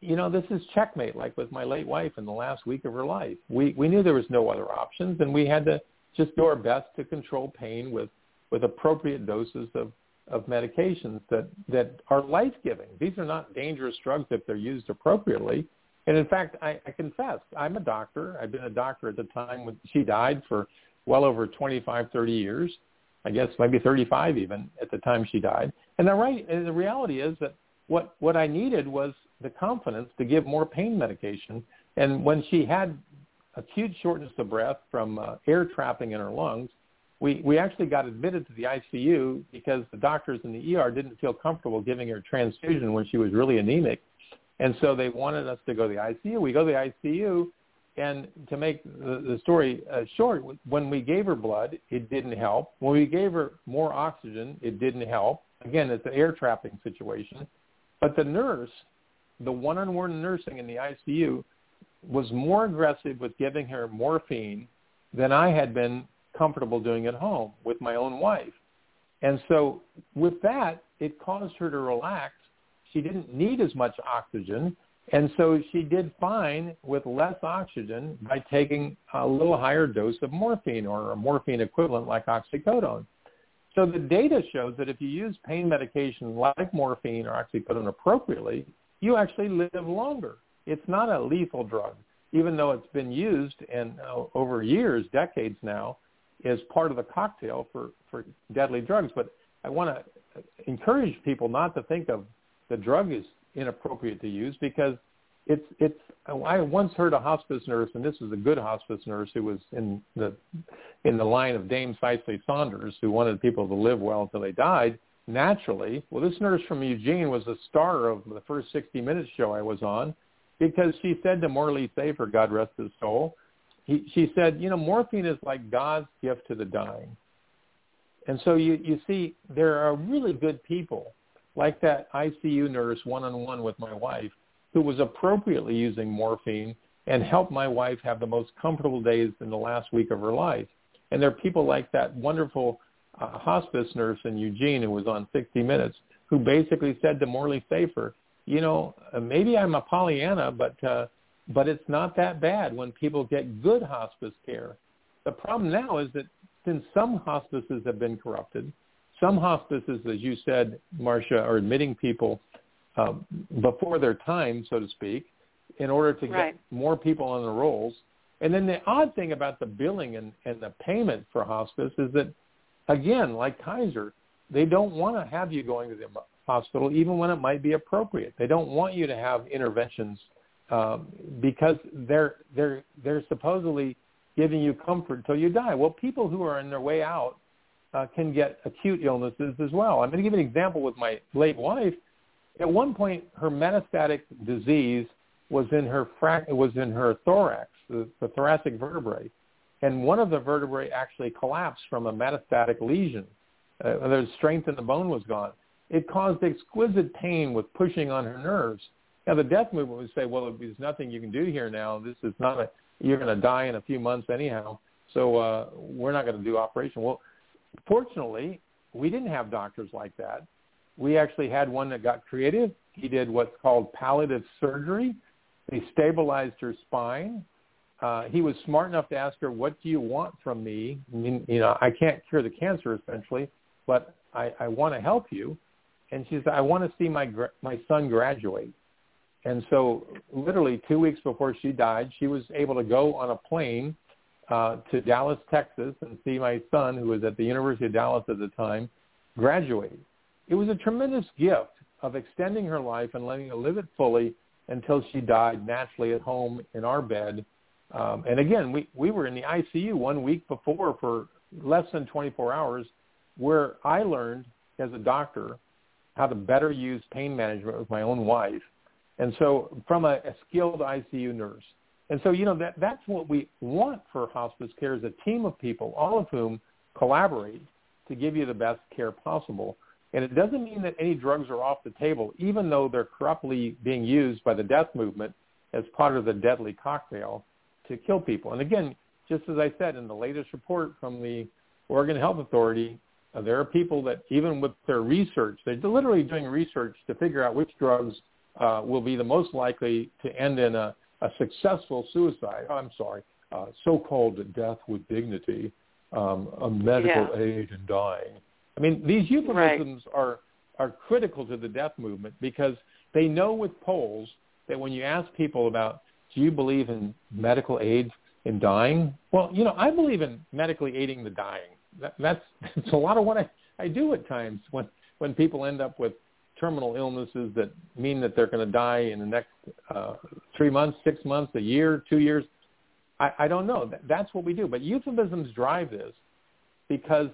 you know, this is checkmate, like with my late wife in the last week of her life. We, we knew there was no other options and we had to just do our best to control pain with, with appropriate doses of, of medications that, that are life-giving. These are not dangerous drugs if they're used appropriately. And in fact, I, I confess, I'm a doctor. I've been a doctor at the time when she died for well over 25, 30 years. I guess maybe 35 even at the time she died. And the right and the reality is that what what I needed was the confidence to give more pain medication. And when she had acute shortness of breath from uh, air trapping in her lungs, we we actually got admitted to the ICU because the doctors in the ER didn't feel comfortable giving her transfusion when she was really anemic. And so they wanted us to go to the ICU. We go to the ICU and to make the, the story uh, short, when we gave her blood, it didn't help. When we gave her more oxygen, it didn't help. Again, it's an air trapping situation. But the nurse, the one-on-one nursing in the ICU, was more aggressive with giving her morphine than I had been comfortable doing at home with my own wife. And so with that, it caused her to relax. She didn't need as much oxygen. And so she did fine with less oxygen by taking a little higher dose of morphine or a morphine equivalent like oxycodone. So the data shows that if you use pain medication like morphine or oxycodone appropriately, you actually live longer. It's not a lethal drug, even though it's been used and uh, over years, decades now, as part of the cocktail for, for deadly drugs. But I want to encourage people not to think of the drug as inappropriate to use because it's it's I once heard a hospice nurse and this was a good hospice nurse who was in the in the line of Dame Cicely Saunders who wanted people to live well until they died naturally. Well, this nurse from Eugene was the star of the first 60 Minutes show I was on because she said to Morley Safer, God rest his soul, he, she said, you know, morphine is like God's gift to the dying. And so you, you see, there are really good people like that ICU nurse one-on-one with my wife who was appropriately using morphine and helped my wife have the most comfortable days in the last week of her life. And there are people like that wonderful uh, hospice nurse in Eugene who was on 60 Minutes who basically said to Morley Safer, you know, uh, maybe I'm a Pollyanna, but uh, but it's not that bad when people get good hospice care. The problem now is that since some hospices have been corrupted, some hospices, as you said, Marsha, are admitting people uh, before their time, so to speak, in order to right. get more people on the rolls. And then the odd thing about the billing and, and the payment for hospice is that, again, like Kaiser, they don't want to have you going to the hospital even when it might be appropriate. They don't want you to have interventions um, because they're they're they're supposedly giving you comfort until you die. Well, people who are on their way out uh, can get acute illnesses as well. I'm going to give an example with my late wife. At one point, her metastatic disease was in her fra- was in her thorax, the, the thoracic vertebrae, and one of the vertebrae actually collapsed from a metastatic lesion. Uh, the strength in the bone was gone. It caused exquisite pain with pushing on her nerves. Now, the death movement would say, well, there's nothing you can do here now. This is not a, you're going to die in a few months anyhow, so uh, we're not going to do operation. Well, fortunately, we didn't have doctors like that. We actually had one that got creative. He did what's called palliative surgery. They stabilized her spine. Uh, he was smart enough to ask her, "What do you want from me? I mean, you know, I can't cure the cancer essentially, but I, I want to help you." And she said, "I want to see my my son graduate." And so, literally two weeks before she died, she was able to go on a plane uh, to Dallas, Texas, and see my son, who was at the University of Dallas at the time, graduate. It was a tremendous gift of extending her life and letting her live it fully until she died naturally at home in our bed. Um, and again, we, we were in the ICU one week before for less than 24 hours, where I learned as a doctor how to better use pain management with my own wife. And so from a, a skilled ICU nurse. And so, you know, that, that's what we want for hospice care is a team of people, all of whom collaborate to give you the best care possible. And it doesn't mean that any drugs are off the table, even though they're corruptly being used by the death movement as part of the deadly cocktail to kill people. And again, just as I said in the latest report from the Oregon Health Authority, uh, there are people that even with their research, they're literally doing research to figure out which drugs uh, will be the most likely to end in a a successful suicide, I'm sorry, uh, so-called death with dignity, um, a medical yeah. aid in dying. I mean, these euphemisms right. are are critical to the death movement because they know with polls that when you ask people about do you believe in medical aid in dying? Well, you know, I believe in medically aiding the dying. That, that's [laughs] it's a lot of what I, I do at times when when people end up with terminal illnesses that mean that they're going to die in the next uh, three months, six months, a year, two years. I, I don't know. That's what we do. But euphemisms drive this because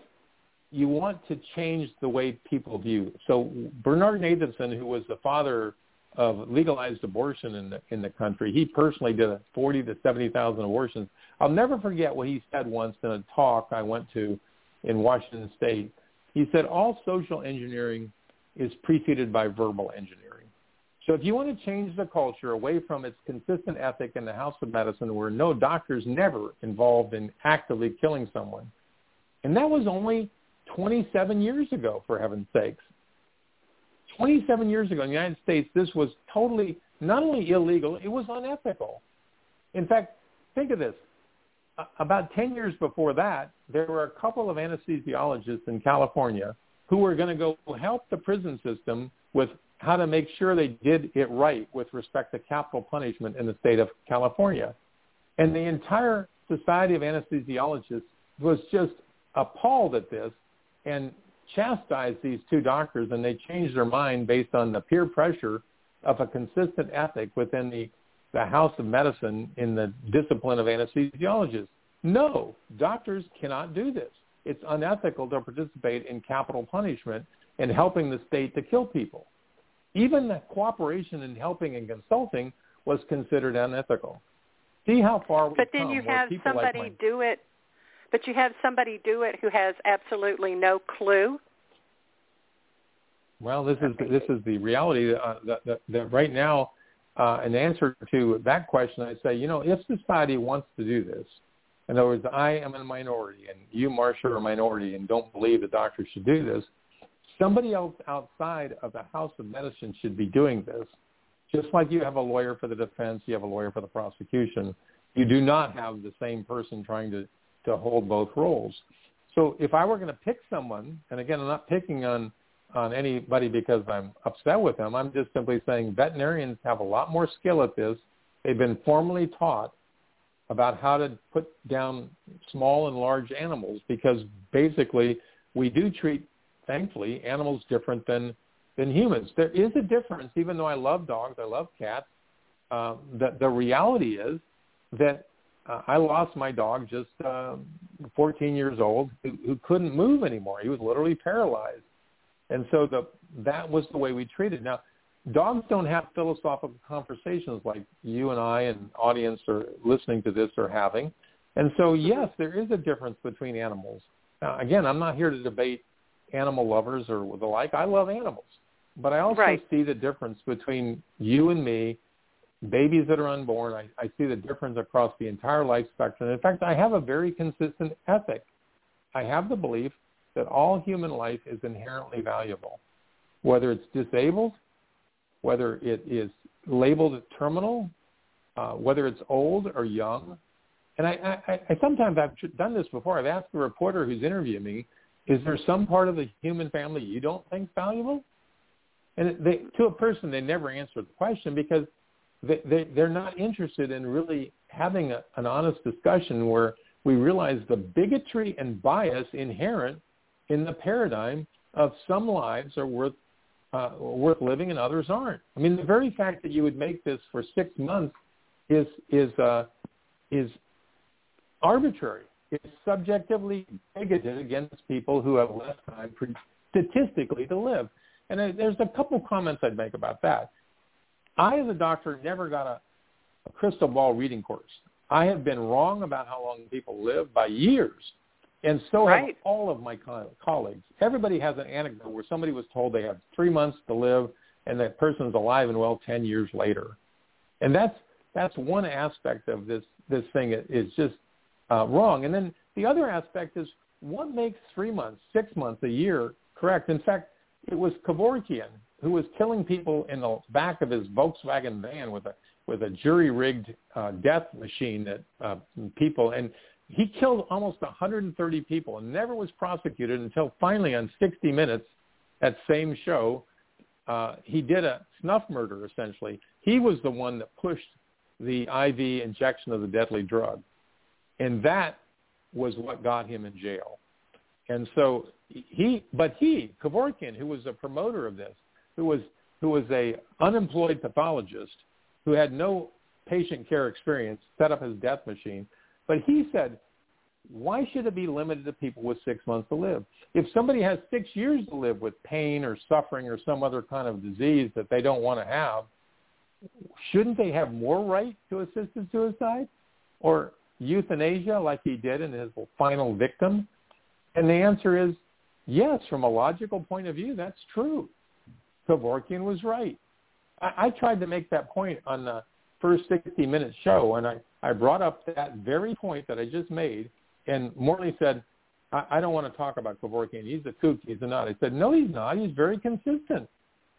you want to change the way people view. So Bernard Nathanson, who was the father of legalized abortion in the in the country, he personally did 40 to 70,000 abortions. I'll never forget what he said once in a talk I went to in Washington State. He said all social engineering is preceded by verbal engineering. So if you want to change the culture away from its consistent ethic in the house of medicine where no doctor's never involved in actively killing someone, and that was only 27 years ago, for heaven's sakes. 27 years ago in the United States, this was totally not only illegal, it was unethical. In fact, think of this. About 10 years before that, there were a couple of anesthesiologists in California who were going to go help the prison system with how to make sure they did it right with respect to capital punishment in the state of California. And the entire Society of Anesthesiologists was just appalled at this and chastised these two doctors and they changed their mind based on the peer pressure of a consistent ethic within the, the house of medicine in the discipline of anesthesiologists. No, doctors cannot do this it's unethical to participate in capital punishment and helping the state to kill people. Even the cooperation in helping and consulting was considered unethical. See how far we've But then come. you have somebody like do it. But you have somebody do it who has absolutely no clue. Well, this is this is the reality uh, that, that, that right now. Uh, an answer to that question, I say, you know, if society wants to do this, in other words, I am a minority, and you, Marsha, are a minority, and don't believe the doctors should do this. Somebody else outside of the House of Medicine should be doing this. Just like you have a lawyer for the defense, you have a lawyer for the prosecution. You do not have the same person trying to, to hold both roles. So if I were going to pick someone, and again, I'm not picking on on anybody because I'm upset with them. I'm just simply saying veterinarians have a lot more skill at this. They've been formally taught about how to put down small and large animals because basically we do treat, thankfully, animals different than than humans. There is a difference, even though I love dogs, I love cats. Uh, the, the reality is that uh, I lost my dog just uh, 14 years old who, who couldn't move anymore. He was literally paralyzed. And so the, that was the way we treated. Now, dogs don't have philosophical conversations like you and I and audience are listening to this are having. And so, mm-hmm. yes, there is a difference between animals. Now, again, I'm not here to debate animal lovers or the like. I love animals. But I also Right. see the difference between you and me, babies that are unborn. I, I see the difference across the entire life spectrum. In fact, I have a very consistent ethic. I have the belief that all human life is inherently valuable, whether it's disabled, whether it is labeled terminal, uh, whether it's old or young. And I, I, I sometimes I've done this before. I've asked the reporter who's interviewing me, is there some part of the human family you don't think valuable? And they, to a person, they never answer the question because they, they, they're not interested in really having a, an honest discussion where we realize the bigotry and bias inherent in the paradigm of some lives are worth uh, worth living and others aren't. I mean, the very fact that you would make this for six months is is uh, is arbitrary. It's subjectively bigoted against people who have less time pre- statistically to live. And I, there's a couple comments I'd make about that. I, as a doctor, never got a, a crystal ball reading course. I have been wrong about how long people live by years. And so have all of my co- colleagues. Everybody has an anecdote where somebody was told they have three months to live and that person's alive and well 10 years later. And that's, that's one aspect of this, this thing is just uh, wrong. And then the other aspect is what makes three months, six months, a year correct? In fact, it was Kevorkian who was killing people in the back of his Volkswagen van with a with a jury-rigged uh, death machine that uh, people and he killed almost 130 people and never was prosecuted until finally on 60 Minutes, that same show, uh, he did a snuff murder essentially. He was the one that pushed the IV injection of the deadly drug, and that was what got him in jail. And so he, but he, Kevorkian, who was a promoter of this, who was who was a unemployed pathologist, who had no patient care experience, set up his death machine. But he said, why should it be limited to people with six months to live? If somebody has six years to live with pain or suffering or some other kind of disease that they don't want to have, shouldn't they have more right to assisted suicide or euthanasia like he did in his final victim? And the answer is yes, from a logical point of view, that's true. Kevorkian was right. I, I tried to make that point on the first 60 minute show, and I, I brought up that very point that I just made, and Morley said, I, I don't want to talk about Kevorkian. He's a kook. He's a nut. I said, no, he's not. He's very consistent.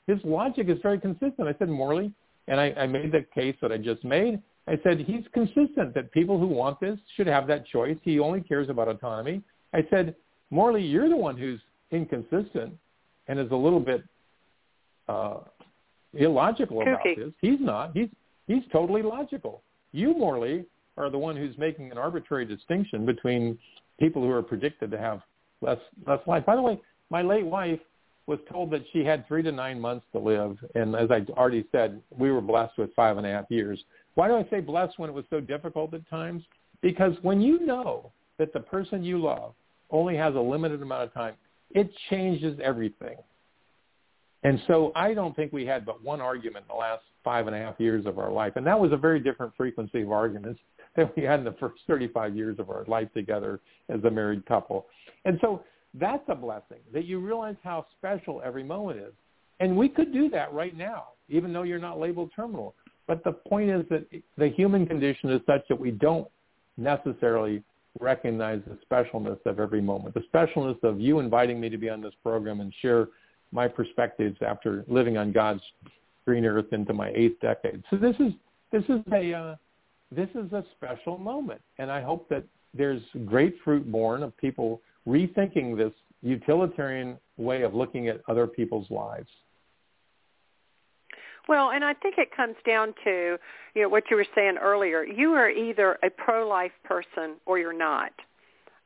His logic is very consistent. I said, Morley, and I, I made the case that I just made. I said, he's consistent that people who want this should have that choice. He only cares about autonomy. I said, Morley, you're the one who's inconsistent and is a little bit uh, illogical about this. He's not. He's he's totally logical. You, Morley, are the one who's making an arbitrary distinction between people who are predicted to have less less life. By the way, my late wife was told that she had three to nine months to live, and as I already said, we were blessed with five and a half years. Why do I say blessed when it was so difficult at times? Because when you know that the person you love only has a limited amount of time, it changes everything. And so I don't think we had but one argument in the last five and a half years of our life. And that was a very different frequency of arguments [laughs] than we had in the first 35 years of our life together as a married couple. And so that's a blessing that you realize how special every moment is. And we could do that right now, even though you're not labeled terminal. But the point is that the human condition is such that we don't necessarily recognize the specialness of every moment, the specialness of you inviting me to be on this program and share my perspectives after living on God's green earth into my eighth decade. So this is this is a uh, this is a special moment, and I hope that there's great fruit born of people rethinking this utilitarian way of looking at other people's lives. Well, and I think it comes down to, you know, what you were saying earlier. You are either a pro-life person or you're not.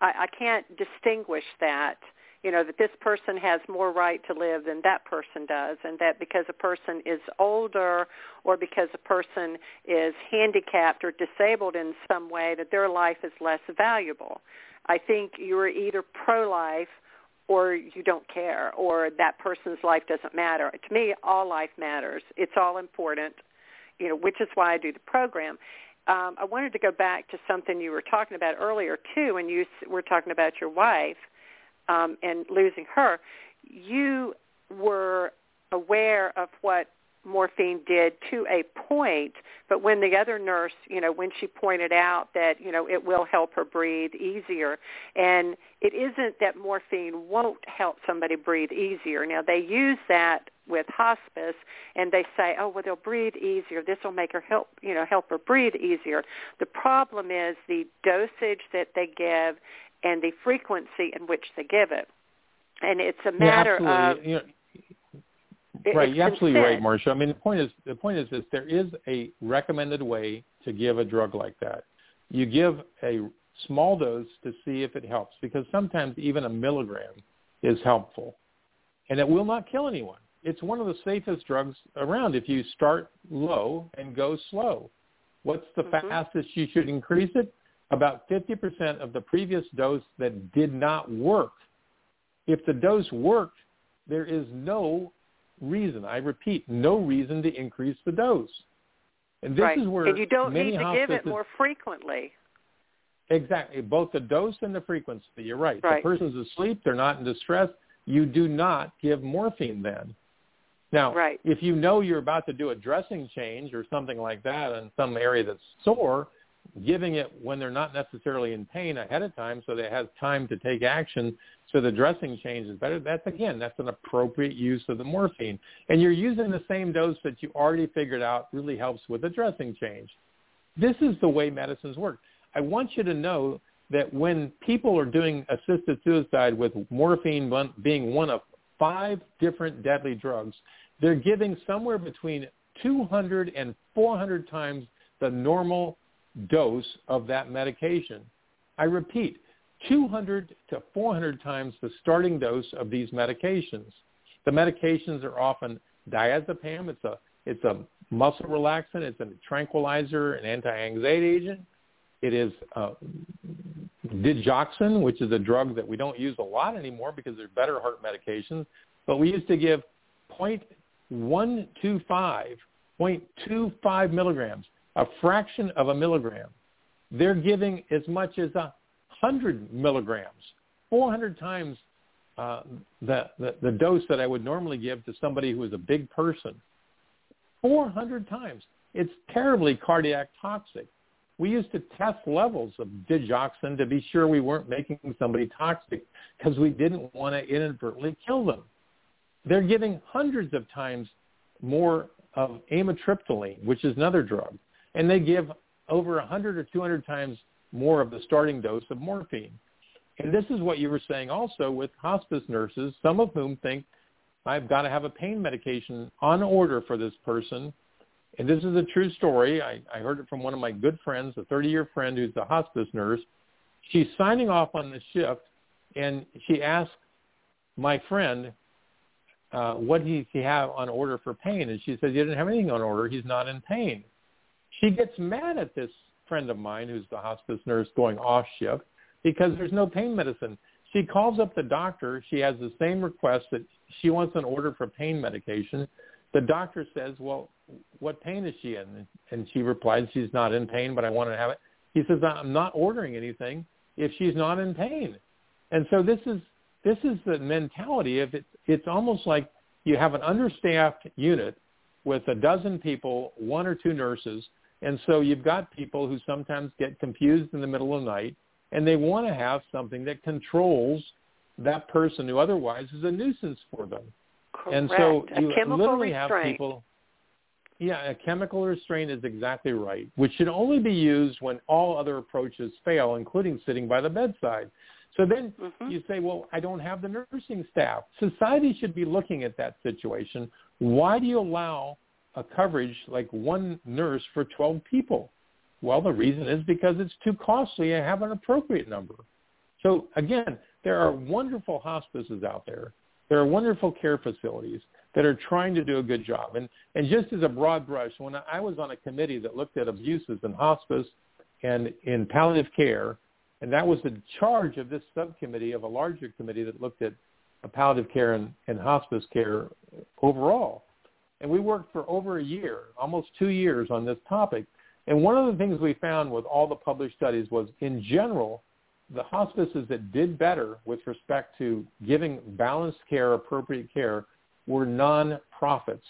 I, I can't distinguish that, you know, that this person has more right to live than that person does, and that because a person is older or because a person is handicapped or disabled in some way, that their life is less valuable. I think you are either pro-life or you don't care or that person's life doesn't matter. To me, all life matters. It's all important, you know, which is why I do the program. Um, I wanted to go back to something you were talking about earlier too, when you were talking about your wife um, and losing her. You were aware of what morphine did to a point, but when the other nurse, you know, when she pointed out that, you know, it will help her breathe easier, and it isn't that morphine won't help somebody breathe easier. Now, they use that with hospice and they say, oh, well, they'll breathe easier. This will make her help, you know, help her breathe easier. The problem is the dosage that they give and the frequency in which they give it. And it's a matter yeah, of right, you're absolutely right, Marsha. I mean, the point is the point is this: there is a recommended way to give a drug like that. You give a small dose to see if it helps, because sometimes even a milligram is helpful, and it will not kill anyone. It's one of the safest drugs around if you start low and go slow. What's the mm-hmm. fastest you should increase it? About 50% of the previous dose that did not work. If the dose worked, there is no reason, I repeat, no reason to increase the dose. And this right. is where and you don't many need to give it more frequently. Exactly, both the dose and the frequency. You're right. right. The person's asleep, they're not in distress. You do not give morphine then. Now, right. if you know you're about to do a dressing change or something like that in some area that's sore, giving it when they're not necessarily in pain ahead of time so they have time to take action so the dressing change is better, that's again, that's an appropriate use of the morphine. And you're using the same dose that you already figured out really helps with the dressing change. This is the way medicines work. I want you to know that when people are doing assisted suicide with morphine being one of five different deadly drugs, they're giving somewhere between 200 and 400 times the normal dose of that medication. I repeat, 200 to 400 times the starting dose of these medications. The medications are often diazepam. It's a it's a muscle relaxant. It's a tranquilizer, an anti-anxiety agent. It is uh, digoxin, which is a drug that we don't use a lot anymore because they're better heart medications. But we used to give 0.125, 0.25 milligrams, a fraction of a milligram. They're giving as much as a 100 milligrams, 400 times uh, the, the, the dose that I would normally give to somebody who is a big person. 400 times. It's terribly cardiac toxic. We used to test levels of digoxin to be sure we weren't making somebody toxic because we didn't want to inadvertently kill them. They're giving hundreds of times more of amitriptyline, which is another drug, and they give over 100 or 200 times more of the starting dose of morphine. And this is what you were saying also with hospice nurses, some of whom think I've got to have a pain medication on order for this person. And this is a true story. I, I heard it from one of my good friends, a 30-year friend who's a hospice nurse. She's signing off on the shift, and she asked my friend uh, what does he have on order for pain. And she said, you didn't have anything on order. He's not in pain. She gets mad at this friend of mine who's the hospice nurse going off shift because there's no pain medicine. She calls up the doctor. She has the same request that she wants an order for pain medication. The doctor says, well, what pain is she in? And she replies, she's not in pain, but I want to have it. He says, I'm not ordering anything if she's not in pain. And so this is this is the mentality of it. It's almost like you have an understaffed unit with a dozen people, one or two nurses, and so you've got people who sometimes get confused in the middle of the night, and they want to have something that controls that person who otherwise is a nuisance for them. Correct. And so you literally restraint. have people. Yeah, a chemical restraint is exactly right, which should only be used when all other approaches fail, including sitting by the bedside. So then Mhm. you say, well, I don't have the nursing staff. Society should be looking at that situation. Why do you allow a coverage like one nurse for 12 people? Well, the reason is because it's too costly to have an appropriate number. So again, there are wonderful hospices out there. There are wonderful care facilities that are trying to do a good job. And, and just as a broad brush, when I was on a committee that looked at abuses in hospice and in palliative care, and that was the charge of this subcommittee of a larger committee that looked at palliative care and, and hospice care overall. And we worked for over a year, almost two years on this topic. And one of the things we found with all the published studies was in general, the hospices that did better with respect to giving balanced care, appropriate care, were non-profits.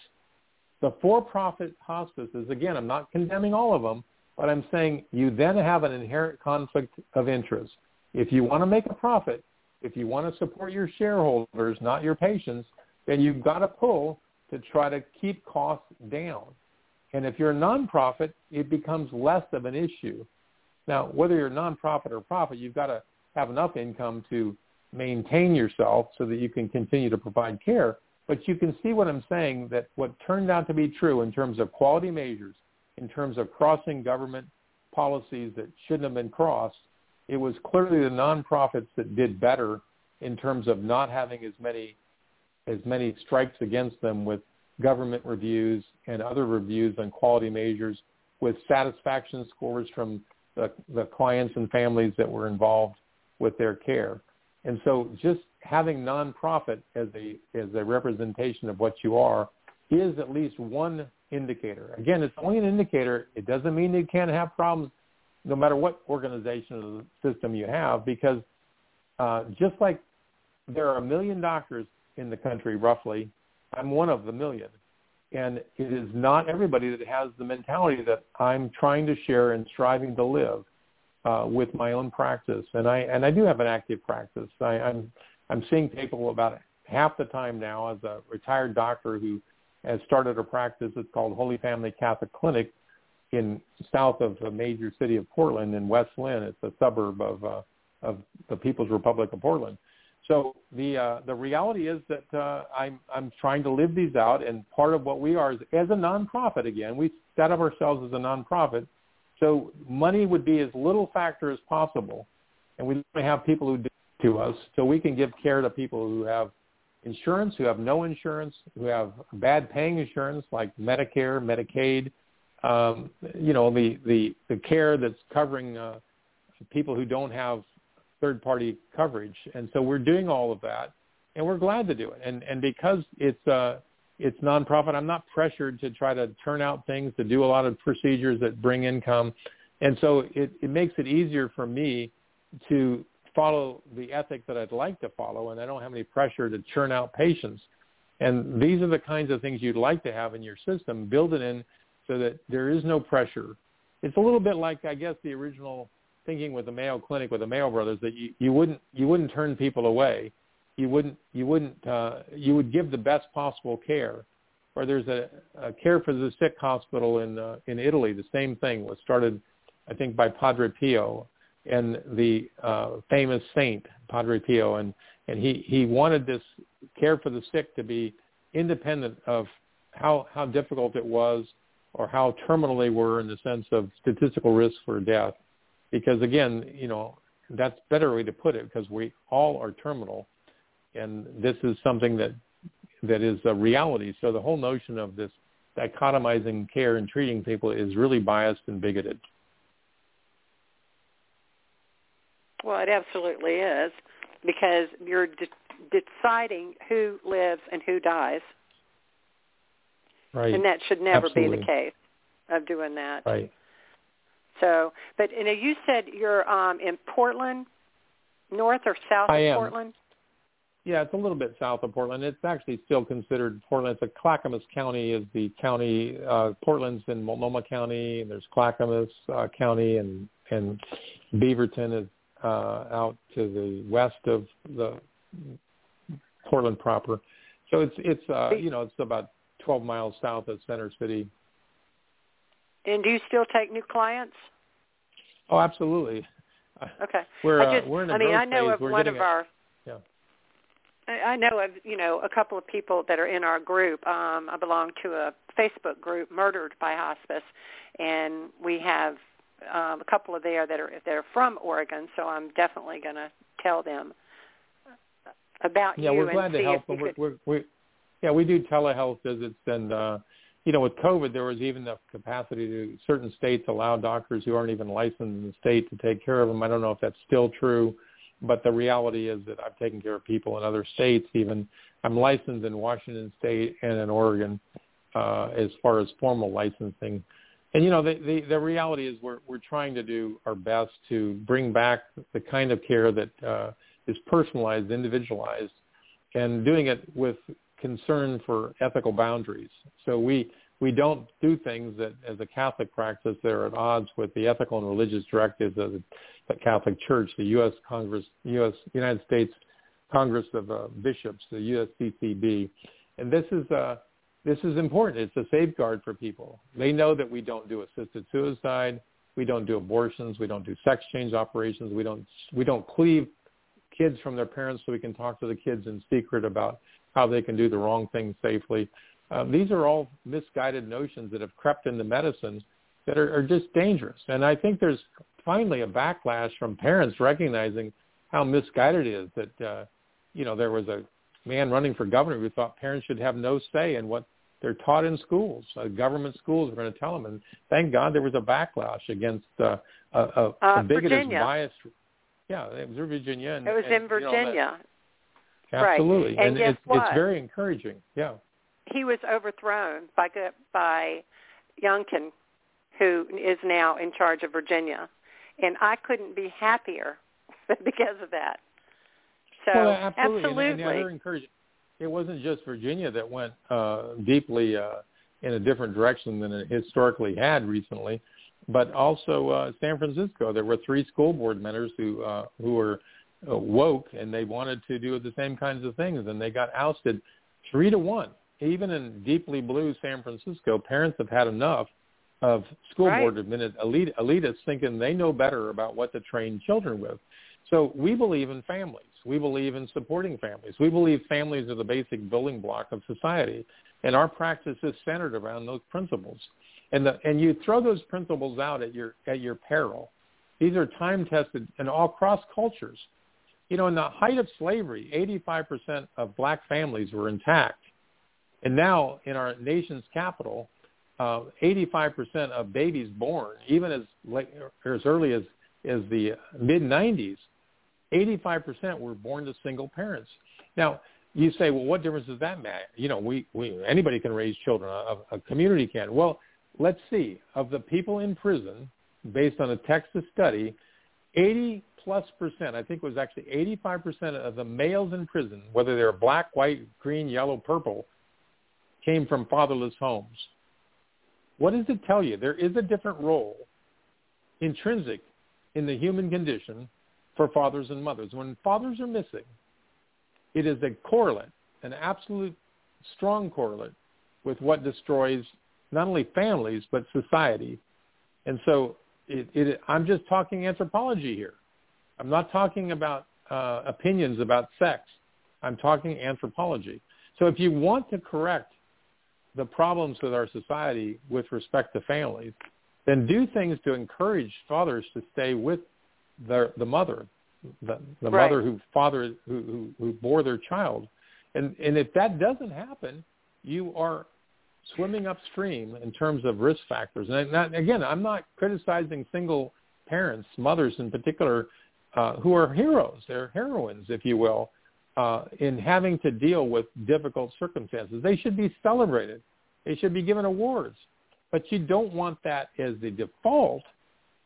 The for-profit hospices, again, I'm not condemning all of them, but I'm saying you then have an inherent conflict of interest. If you want to make a profit, if you want to support your shareholders, not your patients, then you've got to pull to try to keep costs down. And if you're a nonprofit, it becomes less of an issue. Now, whether you're a nonprofit or profit, you've got to have enough income to maintain yourself so that you can continue to provide care. But you can see what I'm saying, that what turned out to be true in terms of quality measures, in terms of crossing government policies that shouldn't have been crossed, it was clearly the nonprofits that did better in terms of not having as many as many strikes against them with government reviews and other reviews on quality measures with satisfaction scores from the, the clients and families that were involved with their care. And so just having nonprofit as a as a representation of what you are is at least one indicator. Again, it's only an indicator. It doesn't mean you can't have problems no matter what organization or system you have because uh, just like there are a million doctors in the country roughly, I'm one of the million. And it is not everybody that has the mentality that I'm trying to share and striving to live uh, with my own practice. And I and I do have an active practice. I, I'm I'm seeing people about half the time now as a retired doctor who has started a practice. It's called Holy Family Catholic Clinic in south of the major city of Portland in West Linn. It's a suburb of uh, of the People's Republic of Portland. So the uh, the reality is that uh, I'm I'm trying to live these out, and part of what we are is as a nonprofit. Again, we set up ourselves as a nonprofit, so money would be as little factor as possible, and we have people who do to us, so we can give care to people who have insurance, who have no insurance, who have bad paying insurance like Medicare, Medicaid, um, you know, the, the, the care that's covering uh, people who don't have third party coverage. And so we're doing all of that and we're glad to do it. And, and because it's, uh, it's nonprofit, I'm not pressured to try to turn out things, to do a lot of procedures that bring income. And so it, it makes it easier for me to follow the ethic that I'd like to follow, and I don't have any pressure to churn out patients. And these are the kinds of things you'd like to have in your system. Build it in so that there is no pressure. It's a little bit like, I guess, the original thinking with the Mayo Clinic with the Mayo Brothers that you, you wouldn't you wouldn't turn people away. You wouldn't you wouldn't uh, you would give the best possible care. Or there's a, a care for the sick hospital in uh, in Italy. The same thing was started, I think, by Padre Pio and the uh, famous saint Padre Pio, and and he he wanted this care for the sick to be independent of how how difficult it was or how terminal they were in the sense of statistical risk for death, because again, you know that's a better way to put it because we all are terminal, and this is something that that is a reality. So the whole notion of this dichotomizing care and treating people is really biased and bigoted. Well, it absolutely is. because you're de- deciding who lives and who dies. Right. And that should never Absolutely. be the case of doing that. Right. So, but you know, you said you're um in Portland, north or south I of am. Portland. Yeah, it's a little bit south of Portland. It's actually still considered Portland. It's a Clackamas County is the county. Uh, Portland's in Multnomah County, and there's Clackamas uh, County, and and Beaverton is uh, out to the west of the Portland proper. So it's it's uh, you know it's about 12 miles south of Center City. And do you still take new clients? Oh, absolutely. Okay. [laughs] We're I uh, we're in a I mean, I know phase. of We're one of a- our. yeah. I know of you know a couple of people that are in our group. Um, I belong to a Facebook group, Murdered by Hospice, and we have um, a couple of there that are that are from Oregon. So I'm definitely going to tell them about Yeah, you we're and glad to help them. We're, could. we're, we yeah, we do telehealth visits, and uh, you know, with COVID, there was even enough capacity to certain states allow doctors who aren't even licensed in the state to take care of them. I don't know if that's still true, but the reality is that I've taken care of people in other states. Even I'm licensed in Washington State and in Oregon uh, as far as formal licensing. And you know, the, the the reality is we're we're trying to do our best to bring back the kind of care that uh, is personalized, individualized, and doing it with concern for ethical boundaries. So we we don't do things that, as a Catholic practice, they're at odds with the ethical and religious directives of the, the Catholic Church, the U.S. Congress, U.S. United States Congress of uh, Bishops, the USCCB, and this is uh, this is important. It's a safeguard for people. They know that we don't do assisted suicide, we don't do abortions, we don't do sex change operations, we don't we don't cleave kids from their parents so we can talk to the kids in secret about how they can do the wrong thing safely. Uh, these are all misguided notions that have crept into medicine that are, are just dangerous. And I think there's finally a backlash from parents recognizing how misguided it is that, uh, you know, there was a man running for governor who thought parents should have no say in what they're taught in schools. Uh, government schools are going to tell them. And thank God there was a backlash against uh, a, a, Uh, a bigoted, Virginia. biased. Yeah, it was in Virginia. And, It was and, in you know, Virginia. Right. Absolutely, And it's, it's very encouraging. Yeah, he was overthrown by by Youngkin, who is now in charge of Virginia, and I couldn't be happier [laughs] because of that. So well, absolutely. And, and absolutely. they're encouraging. It wasn't just Virginia that went uh, deeply uh, in a different direction than it historically had recently, but also uh, San Francisco. There were three school board members who uh, who were Uh, woke and they wanted to do the same kinds of things, and they got ousted three to one. Even in deeply blue San Francisco, parents have had enough of school Right. board admitted elite, elitists thinking they know better about what to train children with. So we believe in families. We believe in supporting families. We believe families are the basic building block of society, and our practice is centered around those principles. And the, and you throw those principles out at your at your peril. These are time tested and all cross cultures. You know, in the height of slavery, 85% of black families were intact. And now in our nation's capital, uh, 85% of babies born, even as late, or as early as, as the mid 90s, 85% were born to single parents. Now, you say, well, what difference does that make? You know, we, we anybody can raise children. A, a community can. Well, let's see. Of the people in prison, based on a Texas study, 80 plus percent, I think it was actually 85% of the males in prison, whether they're black, white, green, yellow, purple, came from fatherless homes. What does it tell you? There is a different role intrinsic in the human condition for fathers and mothers. When fathers are missing, it is a correlate, an absolute strong correlate with what destroys not only families but society. And so it, it, I'm just talking anthropology here. I'm not talking about uh, opinions about sex. I'm talking anthropology. So if you want to correct the problems with our society with respect to families, then do things to encourage fathers to stay with the the mother, the, the Right. mother who father who, who who bore their child, and and if that doesn't happen, you are swimming upstream in terms of risk factors. And not, again, I'm not criticizing single parents, mothers in particular, uh, who are heroes. They're heroines, if you will, uh, in having to deal with difficult circumstances. They should be celebrated. They should be given awards. But you don't want that as the default.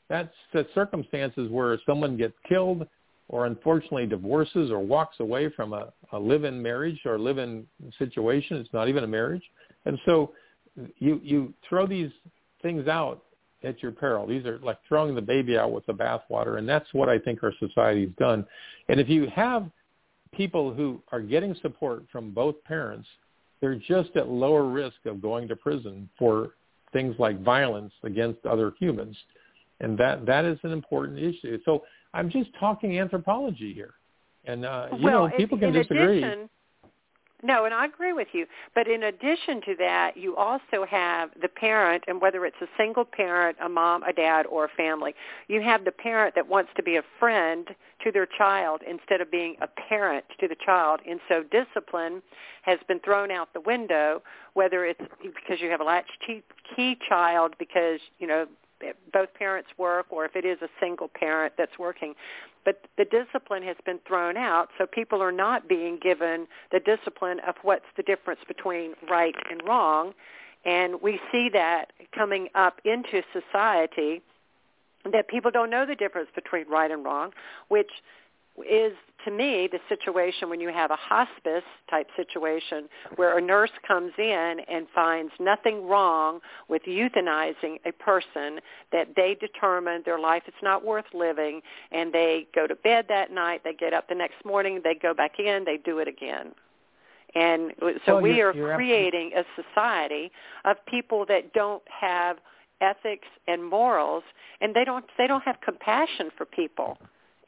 That's the circumstances where someone gets killed or unfortunately divorces or walks away from a, a live-in marriage or live-in situation. It's not even a marriage. And so you, you throw these things out at your peril. These are like throwing the baby out with the bathwater, and that's what I think our society's done. And if you have people who are getting support from both parents, they're just at lower risk of going to prison for things like violence against other humans. And that, that is an important issue. So I'm just talking anthropology here. And, uh, you well, know, people can disagree. Addition, no, and I agree with you. But in addition to that, you also have the parent, and whether it's a single parent, a mom, a dad, or a family, you have the parent that wants to be a friend to their child instead of being a parent to the child. And so discipline has been thrown out the window, whether it's because you have a latchkey key child because, you know, both parents work or if it is a single parent that's working. But the discipline has been thrown out, so people are not being given the discipline of what's the difference between right and wrong. And we see that coming up into society that people don't know the difference between right and wrong, which is to me the situation when you have a hospice type situation where a nurse comes in and finds nothing wrong with euthanizing a person that they determine their life is not worth living and they go to bed that night they get up the next morning they go back in they do it again. And so we you're, are you're creating a society of people that don't have ethics and morals and they don't they don't have compassion for people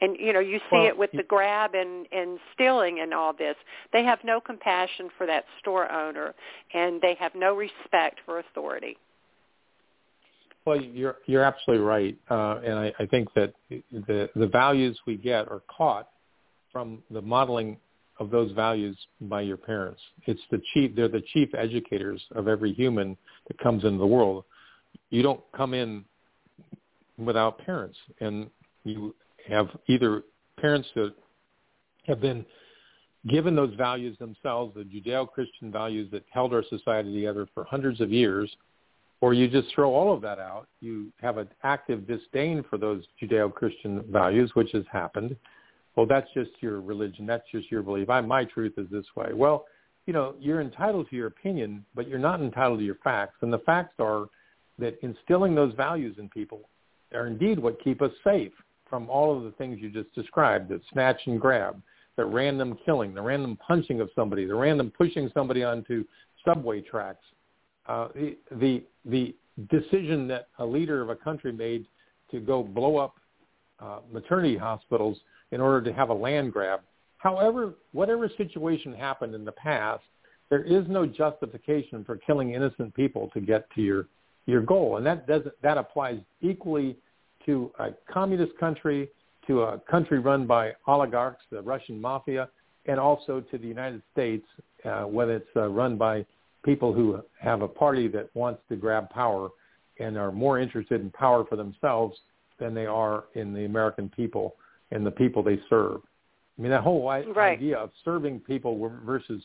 and you know you see well, it with the grab and and stealing and all this. They have no compassion for that store owner and they have no respect for authority. Well you're you're absolutely right. Uh, and I, I think that the the values we get are caught from the modeling of those values by your parents. It's the chief they're the chief educators of every human that comes into the world. You don't come in without parents and you have either parents that have been given those values themselves, the Judeo-Christian values that held our society together for hundreds of years, or you just throw all of that out. You have an active disdain for those Judeo-Christian values, which has happened. Well, that's just your religion. That's just your belief. I, my truth is this way. Well, you know, you're entitled to your opinion, but you're not entitled to your facts. And the facts are that instilling those values in people are indeed what keep us safe from all of the things you just described, the snatch and grab, the random killing, the random punching of somebody, the random pushing somebody onto subway tracks, uh, the, the, the decision that a leader of a country made to go blow up uh, maternity hospitals in order to have a land grab. However, whatever situation happened in the past, there is no justification for killing innocent people to get to your your goal, and that doesn't that applies equally to a communist country, to a country run by oligarchs, the Russian mafia, and also to the United States, uh, whether it's uh, run by people who have a party that wants to grab power and are more interested in power for themselves than they are in the American people and the people they serve. I mean, that whole right. idea of serving people versus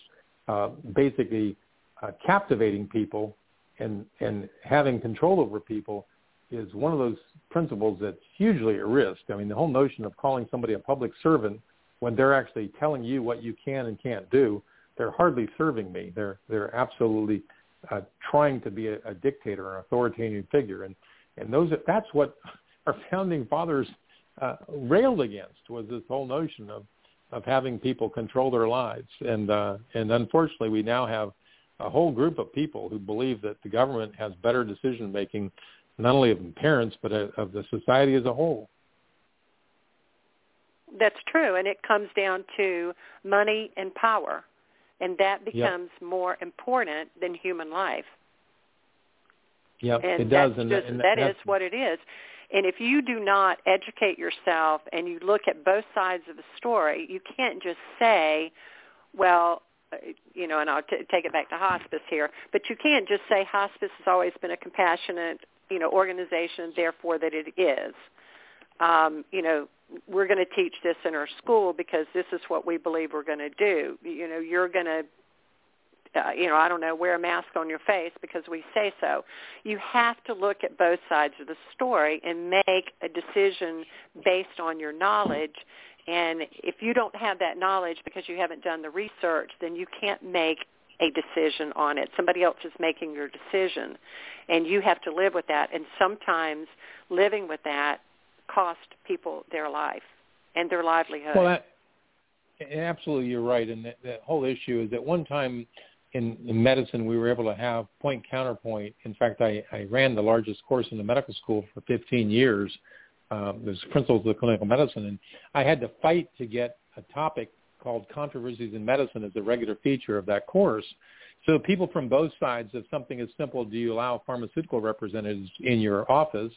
uh, basically uh, captivating people and and having control over people is one of those principles that's hugely at risk. I mean, the whole notion of calling somebody a public servant when they're actually telling you what you can and can't do, they're hardly serving me. They're they're absolutely uh, trying to be a, a dictator or an authoritarian figure, and and those that's what [laughs] our founding fathers uh, railed against was this whole notion of of having people control their lives, and uh, and unfortunately, we now have a whole group of people who believe that the government has better decision making not only of parents but of the society as a whole. That's true, and it comes down to money and power, and that becomes yep. more important than human life. Yeah, and it does, and, just, and that is what it is. And if you do not educate yourself and you look at both sides of the story, you can't just say, well, uh, you know, and I'll t- take it back to hospice here, but you can't just say hospice has always been a compassionate you know, organization, therefore that it is. um, you know, we're going to teach this in our school because this is what we believe we're going to do. You know, you're going to uh, you know, I don't know, wear a mask on your face because we say so. You have to look at both sides of the story and make a decision based on your knowledge. And if you don't have that knowledge because you haven't done the research, then you can't make a decision on it. Somebody else is making your decision, and you have to live with that. And sometimes living with that cost people their life and their livelihood. Well, that, absolutely, you're right. And the, the whole issue is at one time in, in medicine, we were able to have point counterpoint. In fact, I, I ran the largest course in the medical school for 15 years. Um, there's principles of clinical medicine, and I had to fight to get a topic called controversies in medicine as a regular feature of that course. So people from both sides of something as simple, do you allow pharmaceutical representatives in your office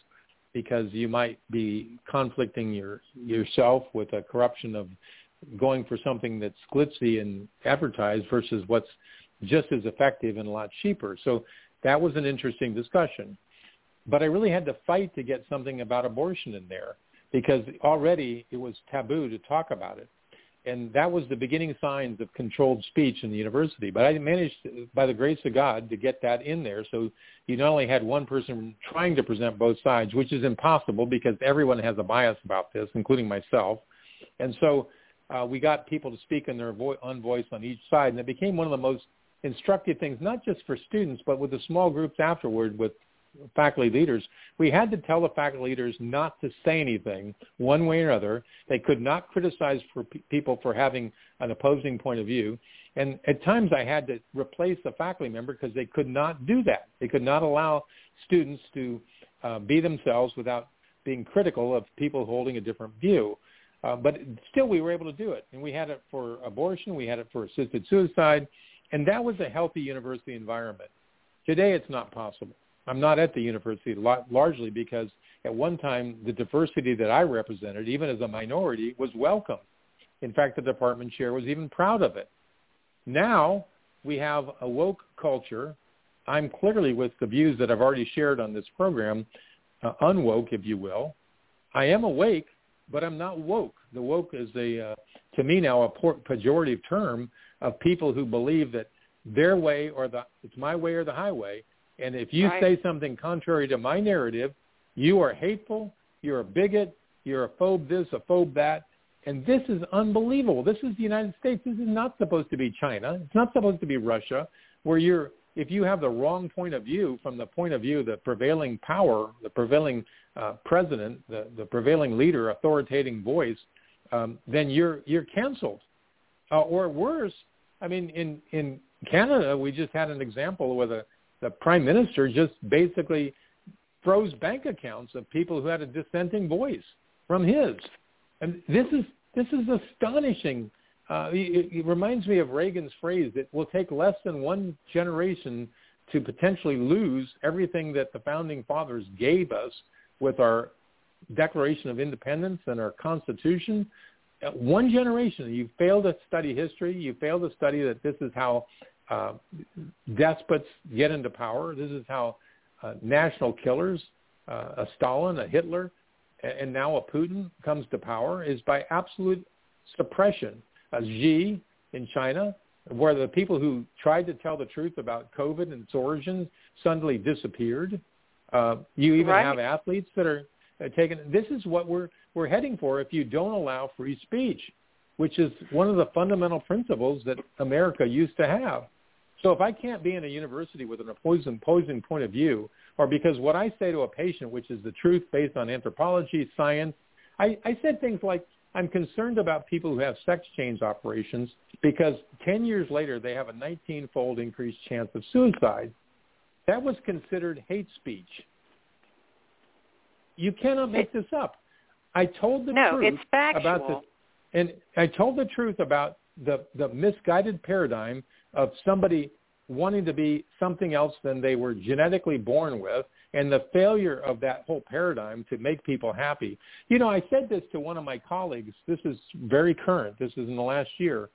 because you might be conflicting your, yourself with a corruption of going for something that's glitzy and advertised versus what's just as effective and a lot cheaper. So that was an interesting discussion. But I really had to fight to get something about abortion in there because already it was taboo to talk about it. And that was the beginning signs of controlled speech in the university. But I managed, by the grace of God, to get that in there. So you not only had one person trying to present both sides, which is impossible because everyone has a bias about this, including myself. And so uh, we got people to speak in their vo- own voice on each side, and it became one of the most instructive things, not just for students, but with the small groups afterward with faculty leaders. We had to tell the faculty leaders not to say anything one way or another. They could not criticize for p- people for having an opposing point of view. And at times I had to replace a faculty member because they could not do that. They could not allow students to uh, be themselves without being critical of people holding a different view. Uh, but still, we were able to do it, and we had it for abortion, we had it for assisted suicide, and that was a healthy university environment. Today, it's not possible. I'm not at the university largely because at one time the diversity that I represented, even as a minority, was welcome. In fact, the department chair was even proud of it. Now we have a woke culture. I'm clearly with the views that I've already shared on this program, uh, unwoke, if you will. I am awake, but I'm not woke. The woke is a, uh, to me now, a pejorative term of people who believe that their way or the it's my way or the highway. And if you right. say something contrary to my narrative, you are hateful, you're a bigot, you're a phobe this, a phobe that. And this is unbelievable. This is the United States. This is not supposed to be China. It's not supposed to be Russia, where you're if you have the wrong point of view from the point of view the prevailing power, the prevailing uh, president, the, the prevailing leader, authoritating voice, um, then you're you're canceled. Uh, or worse, I mean, in in Canada, we just had an example with the the prime minister just basically froze bank accounts of people who had a dissenting voice from his, and this is this is astonishing. Uh, it, it reminds me of Reagan's phrase: "It will take less than one generation to potentially lose everything that the founding fathers gave us with our Declaration of Independence and our Constitution, uh, one generation, you fail to study history. You fail to study that this is how uh, despots get into power. This is how uh, national killers, uh, a Stalin, a Hitler, and now a Putin comes to power is by absolute suppression. A Xi in China, where the people who tried to tell the truth about COVID and its origins suddenly disappeared. Uh, you even right. have athletes that are uh, taken. This is what we're we're heading for if you don't allow free speech, which is one of the fundamental principles that America used to have. So if I can't be in a university with an opposing, opposing point of view, or because what I say to a patient, which is the truth based on anthropology, science, I, I said things like, I'm concerned about people who have sex change operations because 10 years later they have a 19-fold increased chance of suicide. That was considered hate speech. You cannot make this up. I told the no, truth it's factual. about the, and I told the truth about the the misguided paradigm of somebody wanting to be something else than they were genetically born with and the failure of that whole paradigm to make people happy. You know, I said this to one of my colleagues. This is very current. This is in the last year.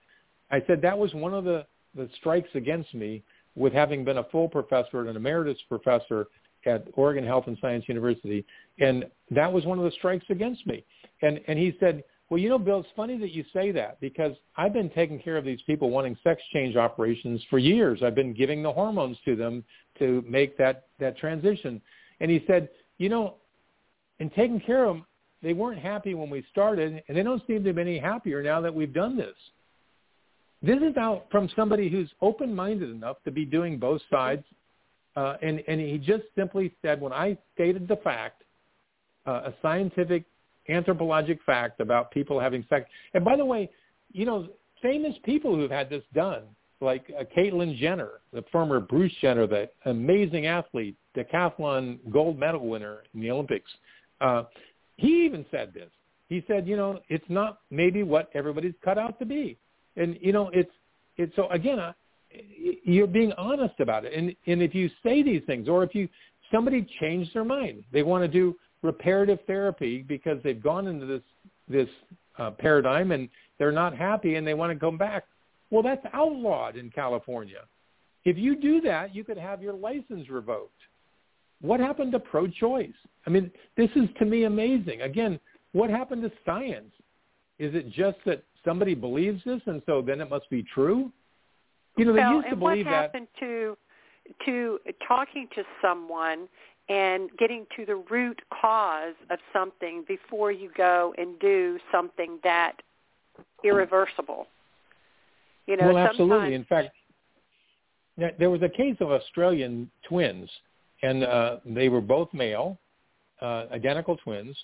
I said that was one of the, the strikes against me with having been a full professor and an emeritus professor at Oregon Health and Science University, and that was one of the strikes against me. And and he said, well, you know, Bill, it's funny that you say that because I've been taking care of these people wanting sex change operations for years. I've been giving the hormones to them to make that that transition. And he said, you know, in taking care of them, they weren't happy when we started, and they don't seem to be any happier now that we've done this. This is out from somebody who's open-minded enough to be doing both sides, uh, and and he just simply said, when I stated the fact, uh, a scientific anthropologic fact about people having sex. And by the way, you know, famous people who've had this done, like uh, Caitlyn Jenner, the former Bruce Jenner, the amazing athlete, decathlon gold medal winner in the Olympics. Uh, he even said this. He said, you know, it's not maybe what everybody's cut out to be, and you know, it's it's so again, uh, you're being honest about it, and and if you say these things, or if you somebody changed their mind, they want to do reparative therapy because they've gone into this this uh, paradigm and they're not happy and they want to come back. Well, that's outlawed in California. If you do that, you could have your license revoked. What happened to pro-choice? I mean, this is to me amazing. Again, what happened to science? Is it just that somebody believes this and so then it must be true? You know, they well, used to believe that. and what happened that. to to talking to someone and getting to the root cause of something before you go and do something that irreversible. You know, well, absolutely. In fact, there- was a case of Australian twins, and uh, they were both male, uh, identical twins,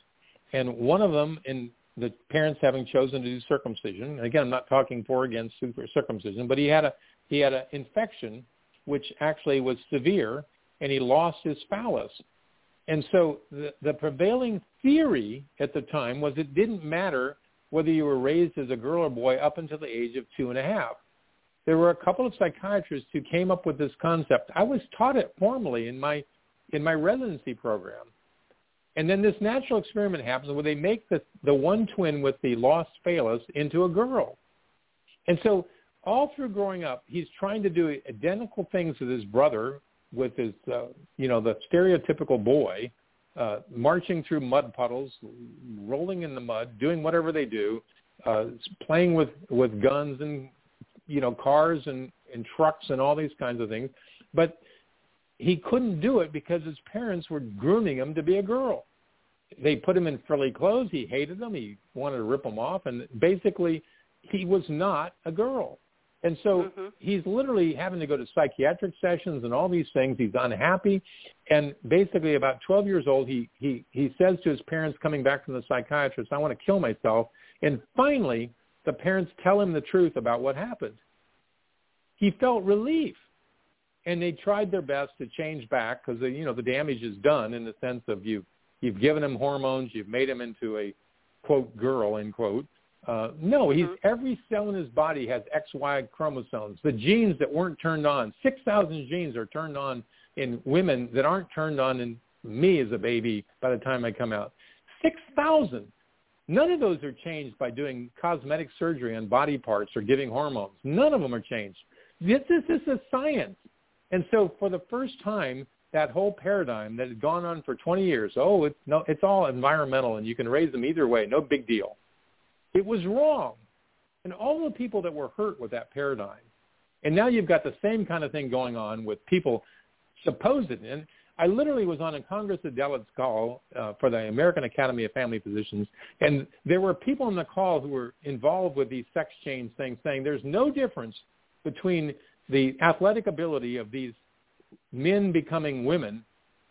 and one of them, in the parents having chosen to do circumcision. And again, I'm not talking for or against circumcision, but he had a he had an infection which actually was severe and he lost his phallus. And so the, the prevailing theory at the time was it didn't matter whether you were raised as a girl or boy up until the age of two and a half. There were a couple of psychiatrists who came up with this concept. I was taught it formally in my in my residency program. And then this natural experiment happens where they make the, the one twin with the lost phallus into a girl. And so all through growing up, he's trying to do identical things with his brother with his, uh, you know, the stereotypical boy, uh, marching through mud puddles, rolling in the mud, doing whatever they do, uh, playing with with guns and you know cars and and trucks and all these kinds of things, but he couldn't do it because his parents were grooming him to be a girl. They put him in frilly clothes. He hated them. He wanted to rip them off, and basically, he was not a girl. And so mm-hmm. he's literally having to go to psychiatric sessions and all these things. He's unhappy. And basically about 12 years old, he, he, he says to his parents coming back from the psychiatrist, I want to kill myself. And finally, the parents tell him the truth about what happened. He felt relief. And they tried their best to change back because, you know, the damage is done in the sense of you've, you've given him hormones, you've made him into a, quote, girl, end quote uh, no, he's Mhm. every cell in his body has XY chromosomes. The genes that weren't turned on, six thousand genes are turned on in women that aren't turned on in me as a baby by the time I come out. Six thousand. None of those are changed by doing cosmetic surgery on body parts or giving hormones. None of them are changed. This is this is science. And so for the first time, that whole paradigm that had gone on for 20 years, oh, it's no, it's all environmental, and you can raise them either way, no big deal it was wrong. And all the people that were hurt with that paradigm. And now you've got the same kind of thing going on with people supposed and I literally was on a Congress of Delegates call uh, for the American Academy of Family Physicians, and there were people on the call who were involved with these sex change things saying there's no difference between the athletic ability of these men becoming women,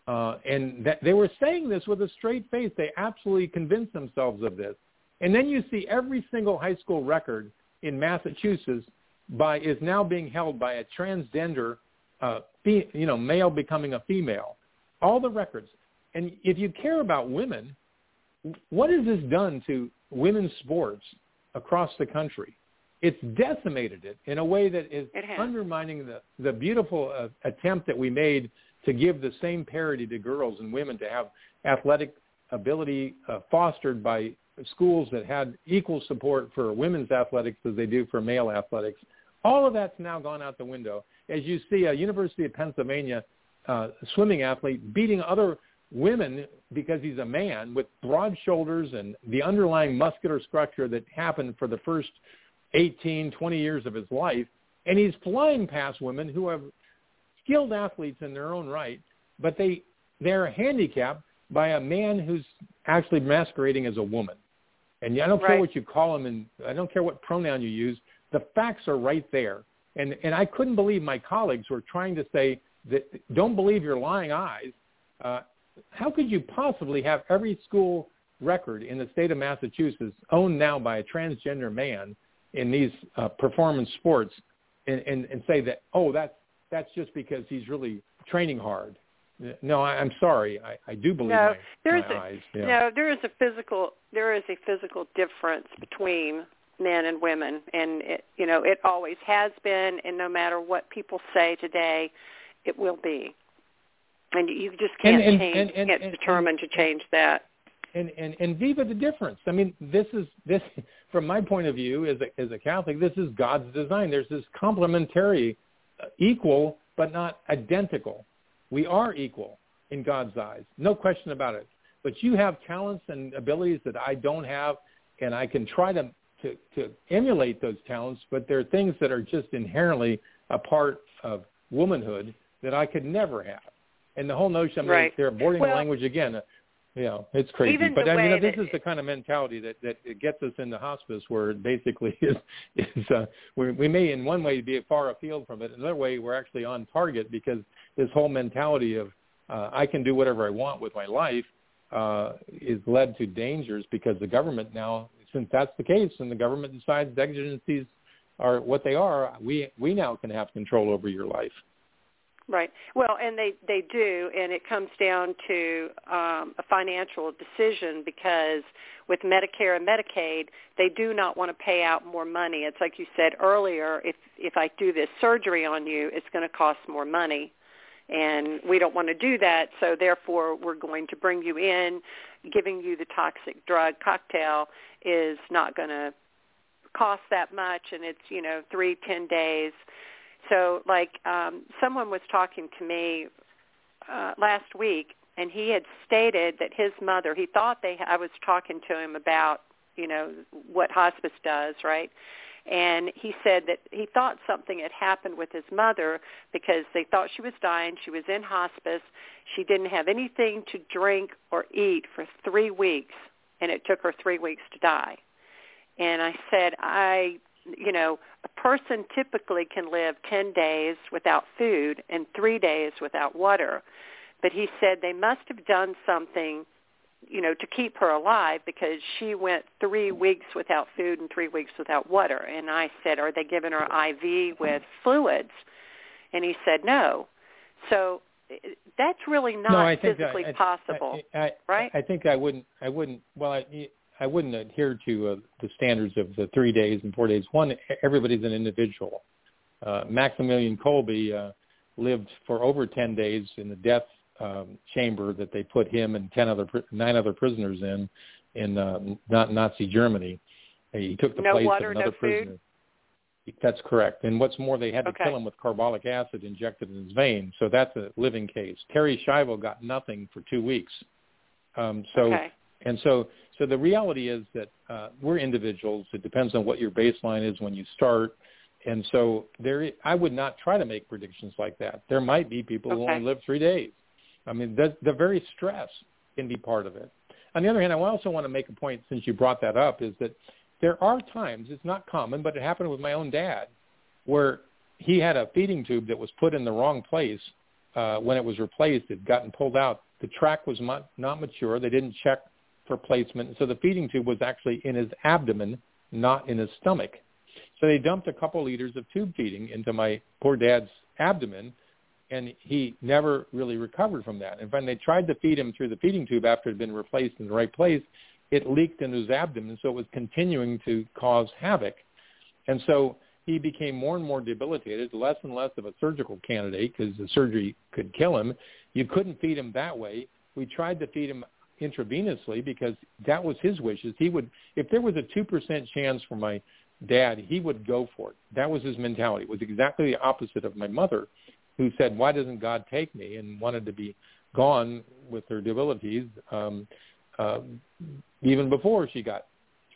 uh, and that they were saying this with a straight face. They absolutely convinced themselves of this. And then you see every single high school record in Massachusetts by is now being held by a transgender, uh, fe- you know, male becoming a female. All the records. And if you care about women, what has this done to women's sports across the country? It's decimated it in a way that is undermining the, the beautiful uh, attempt that we made to give the same parity to girls and women to have athletic ability uh, fostered by schools that had equal support for women's athletics as they do for male athletics. All of that's now gone out the window. As you see, a University of Pennsylvania uh, swimming athlete beating other women because he's a man with broad shoulders and the underlying muscular structure that happened for the first 18, 20 years of his life. And he's flying past women who have skilled athletes in their own right, but they, they're handicapped by a man who's actually masquerading as a woman. And I don't right. care what you call him and I don't care what pronoun you use. The facts are right there. And, and I couldn't believe my colleagues were trying to say that don't believe your lying eyes. Uh, how could you possibly have every school record in the state of Massachusetts owned now by a transgender man in these uh, performance sports and, and, and say that, oh, that's, that's just because he's really training hard? No, I, I'm sorry. I, I do believe no, my, there's my a, eyes. Yeah. No, there is a physical there is a physical difference between men and women, and it, you know it always has been, and no matter what people say today, it will be. And you just can't and, and, change, and, and, can't determine to change that. And, and and viva the difference. I mean, this is this [laughs] from my point of view as a as a Catholic. This is God's design. There's this complementary, uh, equal but not identical. We are equal in God's eyes, no question about it. But you have talents and abilities that I don't have, and I can try to to, to emulate those talents. But there are things that are just inherently a part of womanhood that I could never have. And the whole notion, I mean, right. they're aborting well, the language again. Know, it's crazy. Even but I mean, this is the kind of mentality that that gets us into hospice, where it basically [laughs] is is uh, we we may in one way be far afield from it, another way we're actually on target because this whole mentality of uh, I can do whatever I want with my life uh, is led to dangers because the government now, since that's the case, and the government decides exigencies are what they are, we we now can have control over your life. Right. Well, and they they do, and it comes down to um, a financial decision because with Medicare and Medicaid, they do not want to pay out more money. It's like you said earlier. If if I do this surgery on you, it's going to cost more money, and we don't want to do that. So therefore, we're going to bring you in. Giving you the toxic drug cocktail is not going to cost that much, and it's you know three ten days so like um, someone was talking to me uh, last week, and he had stated that his mother. He thought they. I was talking to him about you know what hospice does, right? And he said that he thought something had happened with his mother because they thought she was dying. She was in hospice. She didn't have anything to drink or eat for three weeks, and it took her three weeks to die. And I said, I you know, a person typically can live 10 days without food and 3 days without water. But he said they must have done something, you know, to keep her alive because she went 3 weeks without food and 3 weeks without water. And I said, "Are they giving her IV with fluids?" And he said, "No." So that's really not no, physically I, possible, I, I, right? I think I wouldn't. I wouldn't. Well, I, I wouldn't adhere to uh, the standards of the three days and four days. One, everybody's an individual. Uh, Maximilian Kolbe uh, lived for over 10 days in the death um, chamber that they put him and 10 other, nine other prisoners in, in uh, not Nazi Germany. He took the no place water, of another no prisoner. Food? That's correct. And what's more, they had to okay. kill him with carbolic acid injected in his vein. So that's a living case. Terri Schiavo got nothing for two weeks. Um, so okay. and so so the reality is that uh, we're individuals. It depends on what your baseline is when you start. And so there, I would not try to make predictions like that. There might be people okay. who only live three days. I mean, the, the very stress can be part of it. On the other hand, I also want to make a point, since you brought that up, is that there are times, it's not common, but it happened with my own dad, where he had a feeding tube that was put in the wrong place. Uh, when it was replaced, it had gotten pulled out. The track was not, not mature. They didn't check for placement. So the feeding tube was actually in his abdomen, not in his stomach. So they dumped a couple liters of tube feeding into my poor dad's abdomen, and he never really recovered from that. And when they tried to feed him through the feeding tube after it had been replaced in the right place, it leaked into his abdomen, so it was continuing to cause havoc. And so he became more and more debilitated, less and less of a surgical candidate because the surgery could kill him. You couldn't feed him that way. We tried to feed him intravenously because that was his wishes. He would, if there was a two percent chance for my dad, he would go for it. That was his mentality. It was exactly the opposite of my mother. who said, "Why doesn't God take me?" and wanted to be gone with her debilities um, uh, even before she got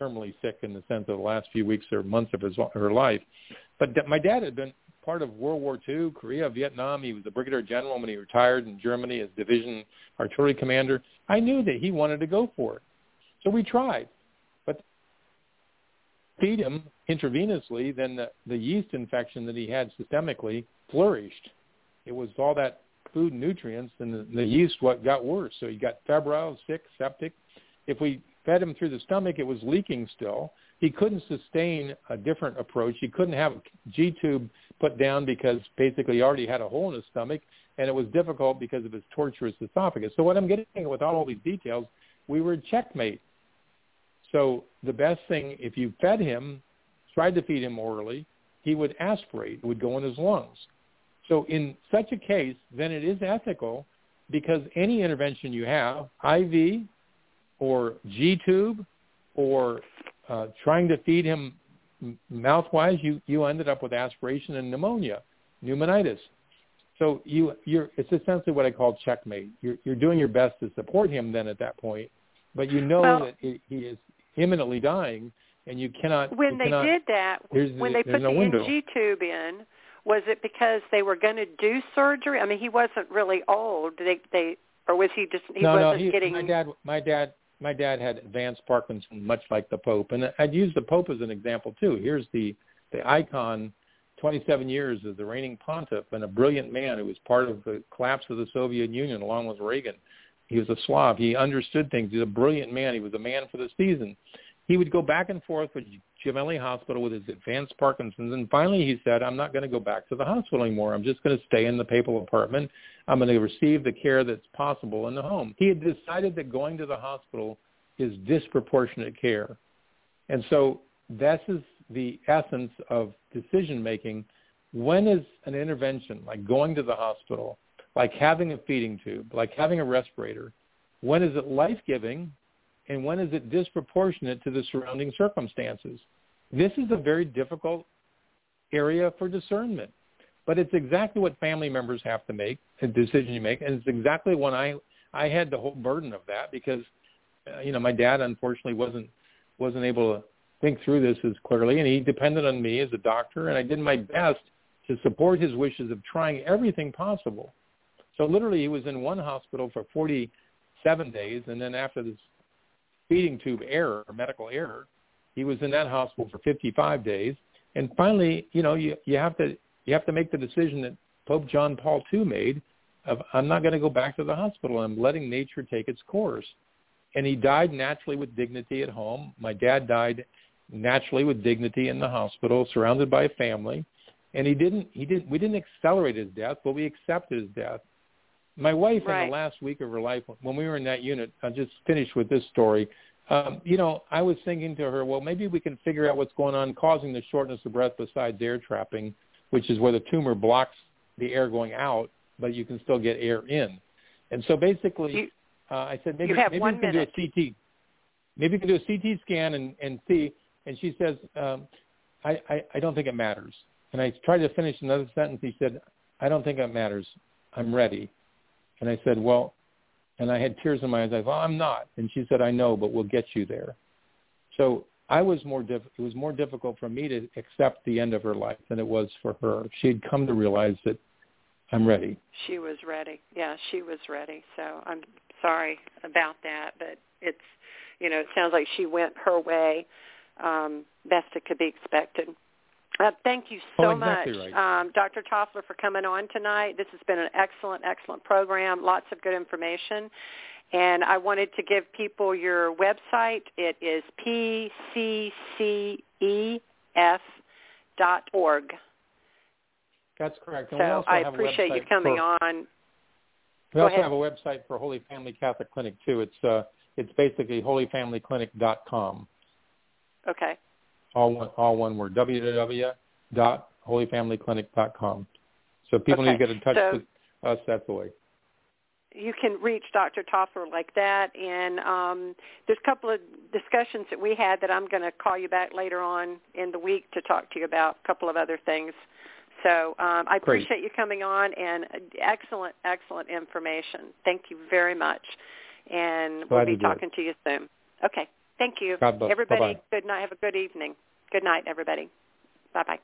terminally sick in the sense of the last few weeks or months of his, her life. But my dad had been part of World War II, Korea, Vietnam. He was a brigadier general when he retired in Germany as division artillery commander. I knew that he wanted to go for it. So we tried. But feed him intravenously, then the, the yeast infection that he had systemically flourished. It was all that food and nutrients and the, the yeast what got worse. So he got febrile, sick, septic. If we fed him through the stomach, it was leaking still. He couldn't sustain a different approach. He couldn't have G tube put down because basically he already had a hole in his stomach, and it was difficult because of his tortuous esophagus. So what I'm getting at with all these details, we were checkmate. So the best thing, if you fed him, tried to feed him orally, he would aspirate. Would go in his lungs. So in such a case, then it is ethical because any intervention you have, IV or G-tube or uh, trying to feed him mouth-wise, you, you ended up with aspiration and pneumonia, pneumonitis. So you, you're, it's essentially what I call checkmate. You're, you're doing your best to support him then at that point, but you know well, that he, he is imminently dying, and you cannot. When you they cannot, did that, when the, they put no the window. NG tube in, was it because they were going to do surgery? I mean, he wasn't really old. They, they, or was he just he no, wasn't no, he, getting? My dad, my dad, my dad had advanced Parkinson, much like the Pope, and I'd use the Pope as an example too. Here's the the icon, 27 years as the reigning pontiff and a brilliant man who was part of the collapse of the Soviet Union along with Reagan. He was a Slav. He understood things. He's a brilliant man. He was a man for the season. He would go back and forth with Gemelli Hospital with his advanced Parkinson's, and finally he said, "I'm not going to go back to the hospital anymore. I'm just going to stay in the papal apartment. I'm going to receive the care that's possible in the home." He had decided that going to the hospital is disproportionate care, and so this is the essence of decision making. When is an intervention like going to the hospital, like having a feeding tube, like having a respirator, when is it life giving and when is it disproportionate to the surrounding circumstances? This is a very difficult area for discernment, but it's exactly what family members have to make a decision you make, and it's exactly when I I had the whole burden of that because uh, you know my dad unfortunately wasn't wasn't able to think through this as clearly, and he depended on me as a doctor, and I did my best to support his wishes of trying everything possible. So literally, he was in one hospital for 47 days, and then after this feeding tube error, medical error. He was in that hospital for 55 days, and finally, you know, you you have to you have to make the decision that Pope John Paul II made of I'm not going to go back to the hospital. I'm letting nature take its course. And he died naturally with dignity at home. My dad died naturally with dignity in the hospital, surrounded by a family. And he didn't he didn't we didn't accelerate his death, but we accepted his death. My wife, right. in the last week of her life, when we were in that unit, I'll just finish with this story. Um, you know, I was thinking to her, well, maybe we can figure out what's going on causing the shortness of breath besides air trapping, which is where the tumor blocks the air going out, but you can still get air in. And so basically, you, uh, I said, maybe, maybe we can minute. do a CT. Maybe we can do a CT scan and, and see. And she says, um, I, I, I don't think it matters. And I tried to finish another sentence. He said, I don't think it matters. I'm ready. And I said, well, and I had tears in my eyes. I thought, I'm not. And she said, I know, but we'll get you there. So I was more diff- it was more difficult for me to accept the end of her life than it was for her. She had come to realize that I'm ready. She was ready. Yeah, she was ready. So I'm sorry about that, but it's you know, it sounds like she went her way um, best it could be expected. Uh, thank you so oh, exactly much, right. um, Dr. Toffler, for coming on tonight. This has been an excellent, excellent program. Lots of good information. And I wanted to give people your website. It is pccef.org. That's correct. And so we also I appreciate you coming for, on. We Go also ahead. have a website for Holy Family Catholic Clinic too. It's uh, it's basically holyfamilyclinic.com. Okay. All one, all one word. www.holyfamilyclinic.com. So people Okay. need to get in touch So- with us, that's the way. You can reach Dr. Toffler like that. And um, there's a couple of discussions that we had that I'm going to call you back later on in the week to talk to you about a couple of other things. So um, I Great. appreciate you coming on and excellent, excellent information. Thank you very much. And Glad we'll be talking to you soon. Okay. Thank you. Everybody, Bye-bye. good night. Have a good evening. Good night, everybody. Bye-bye.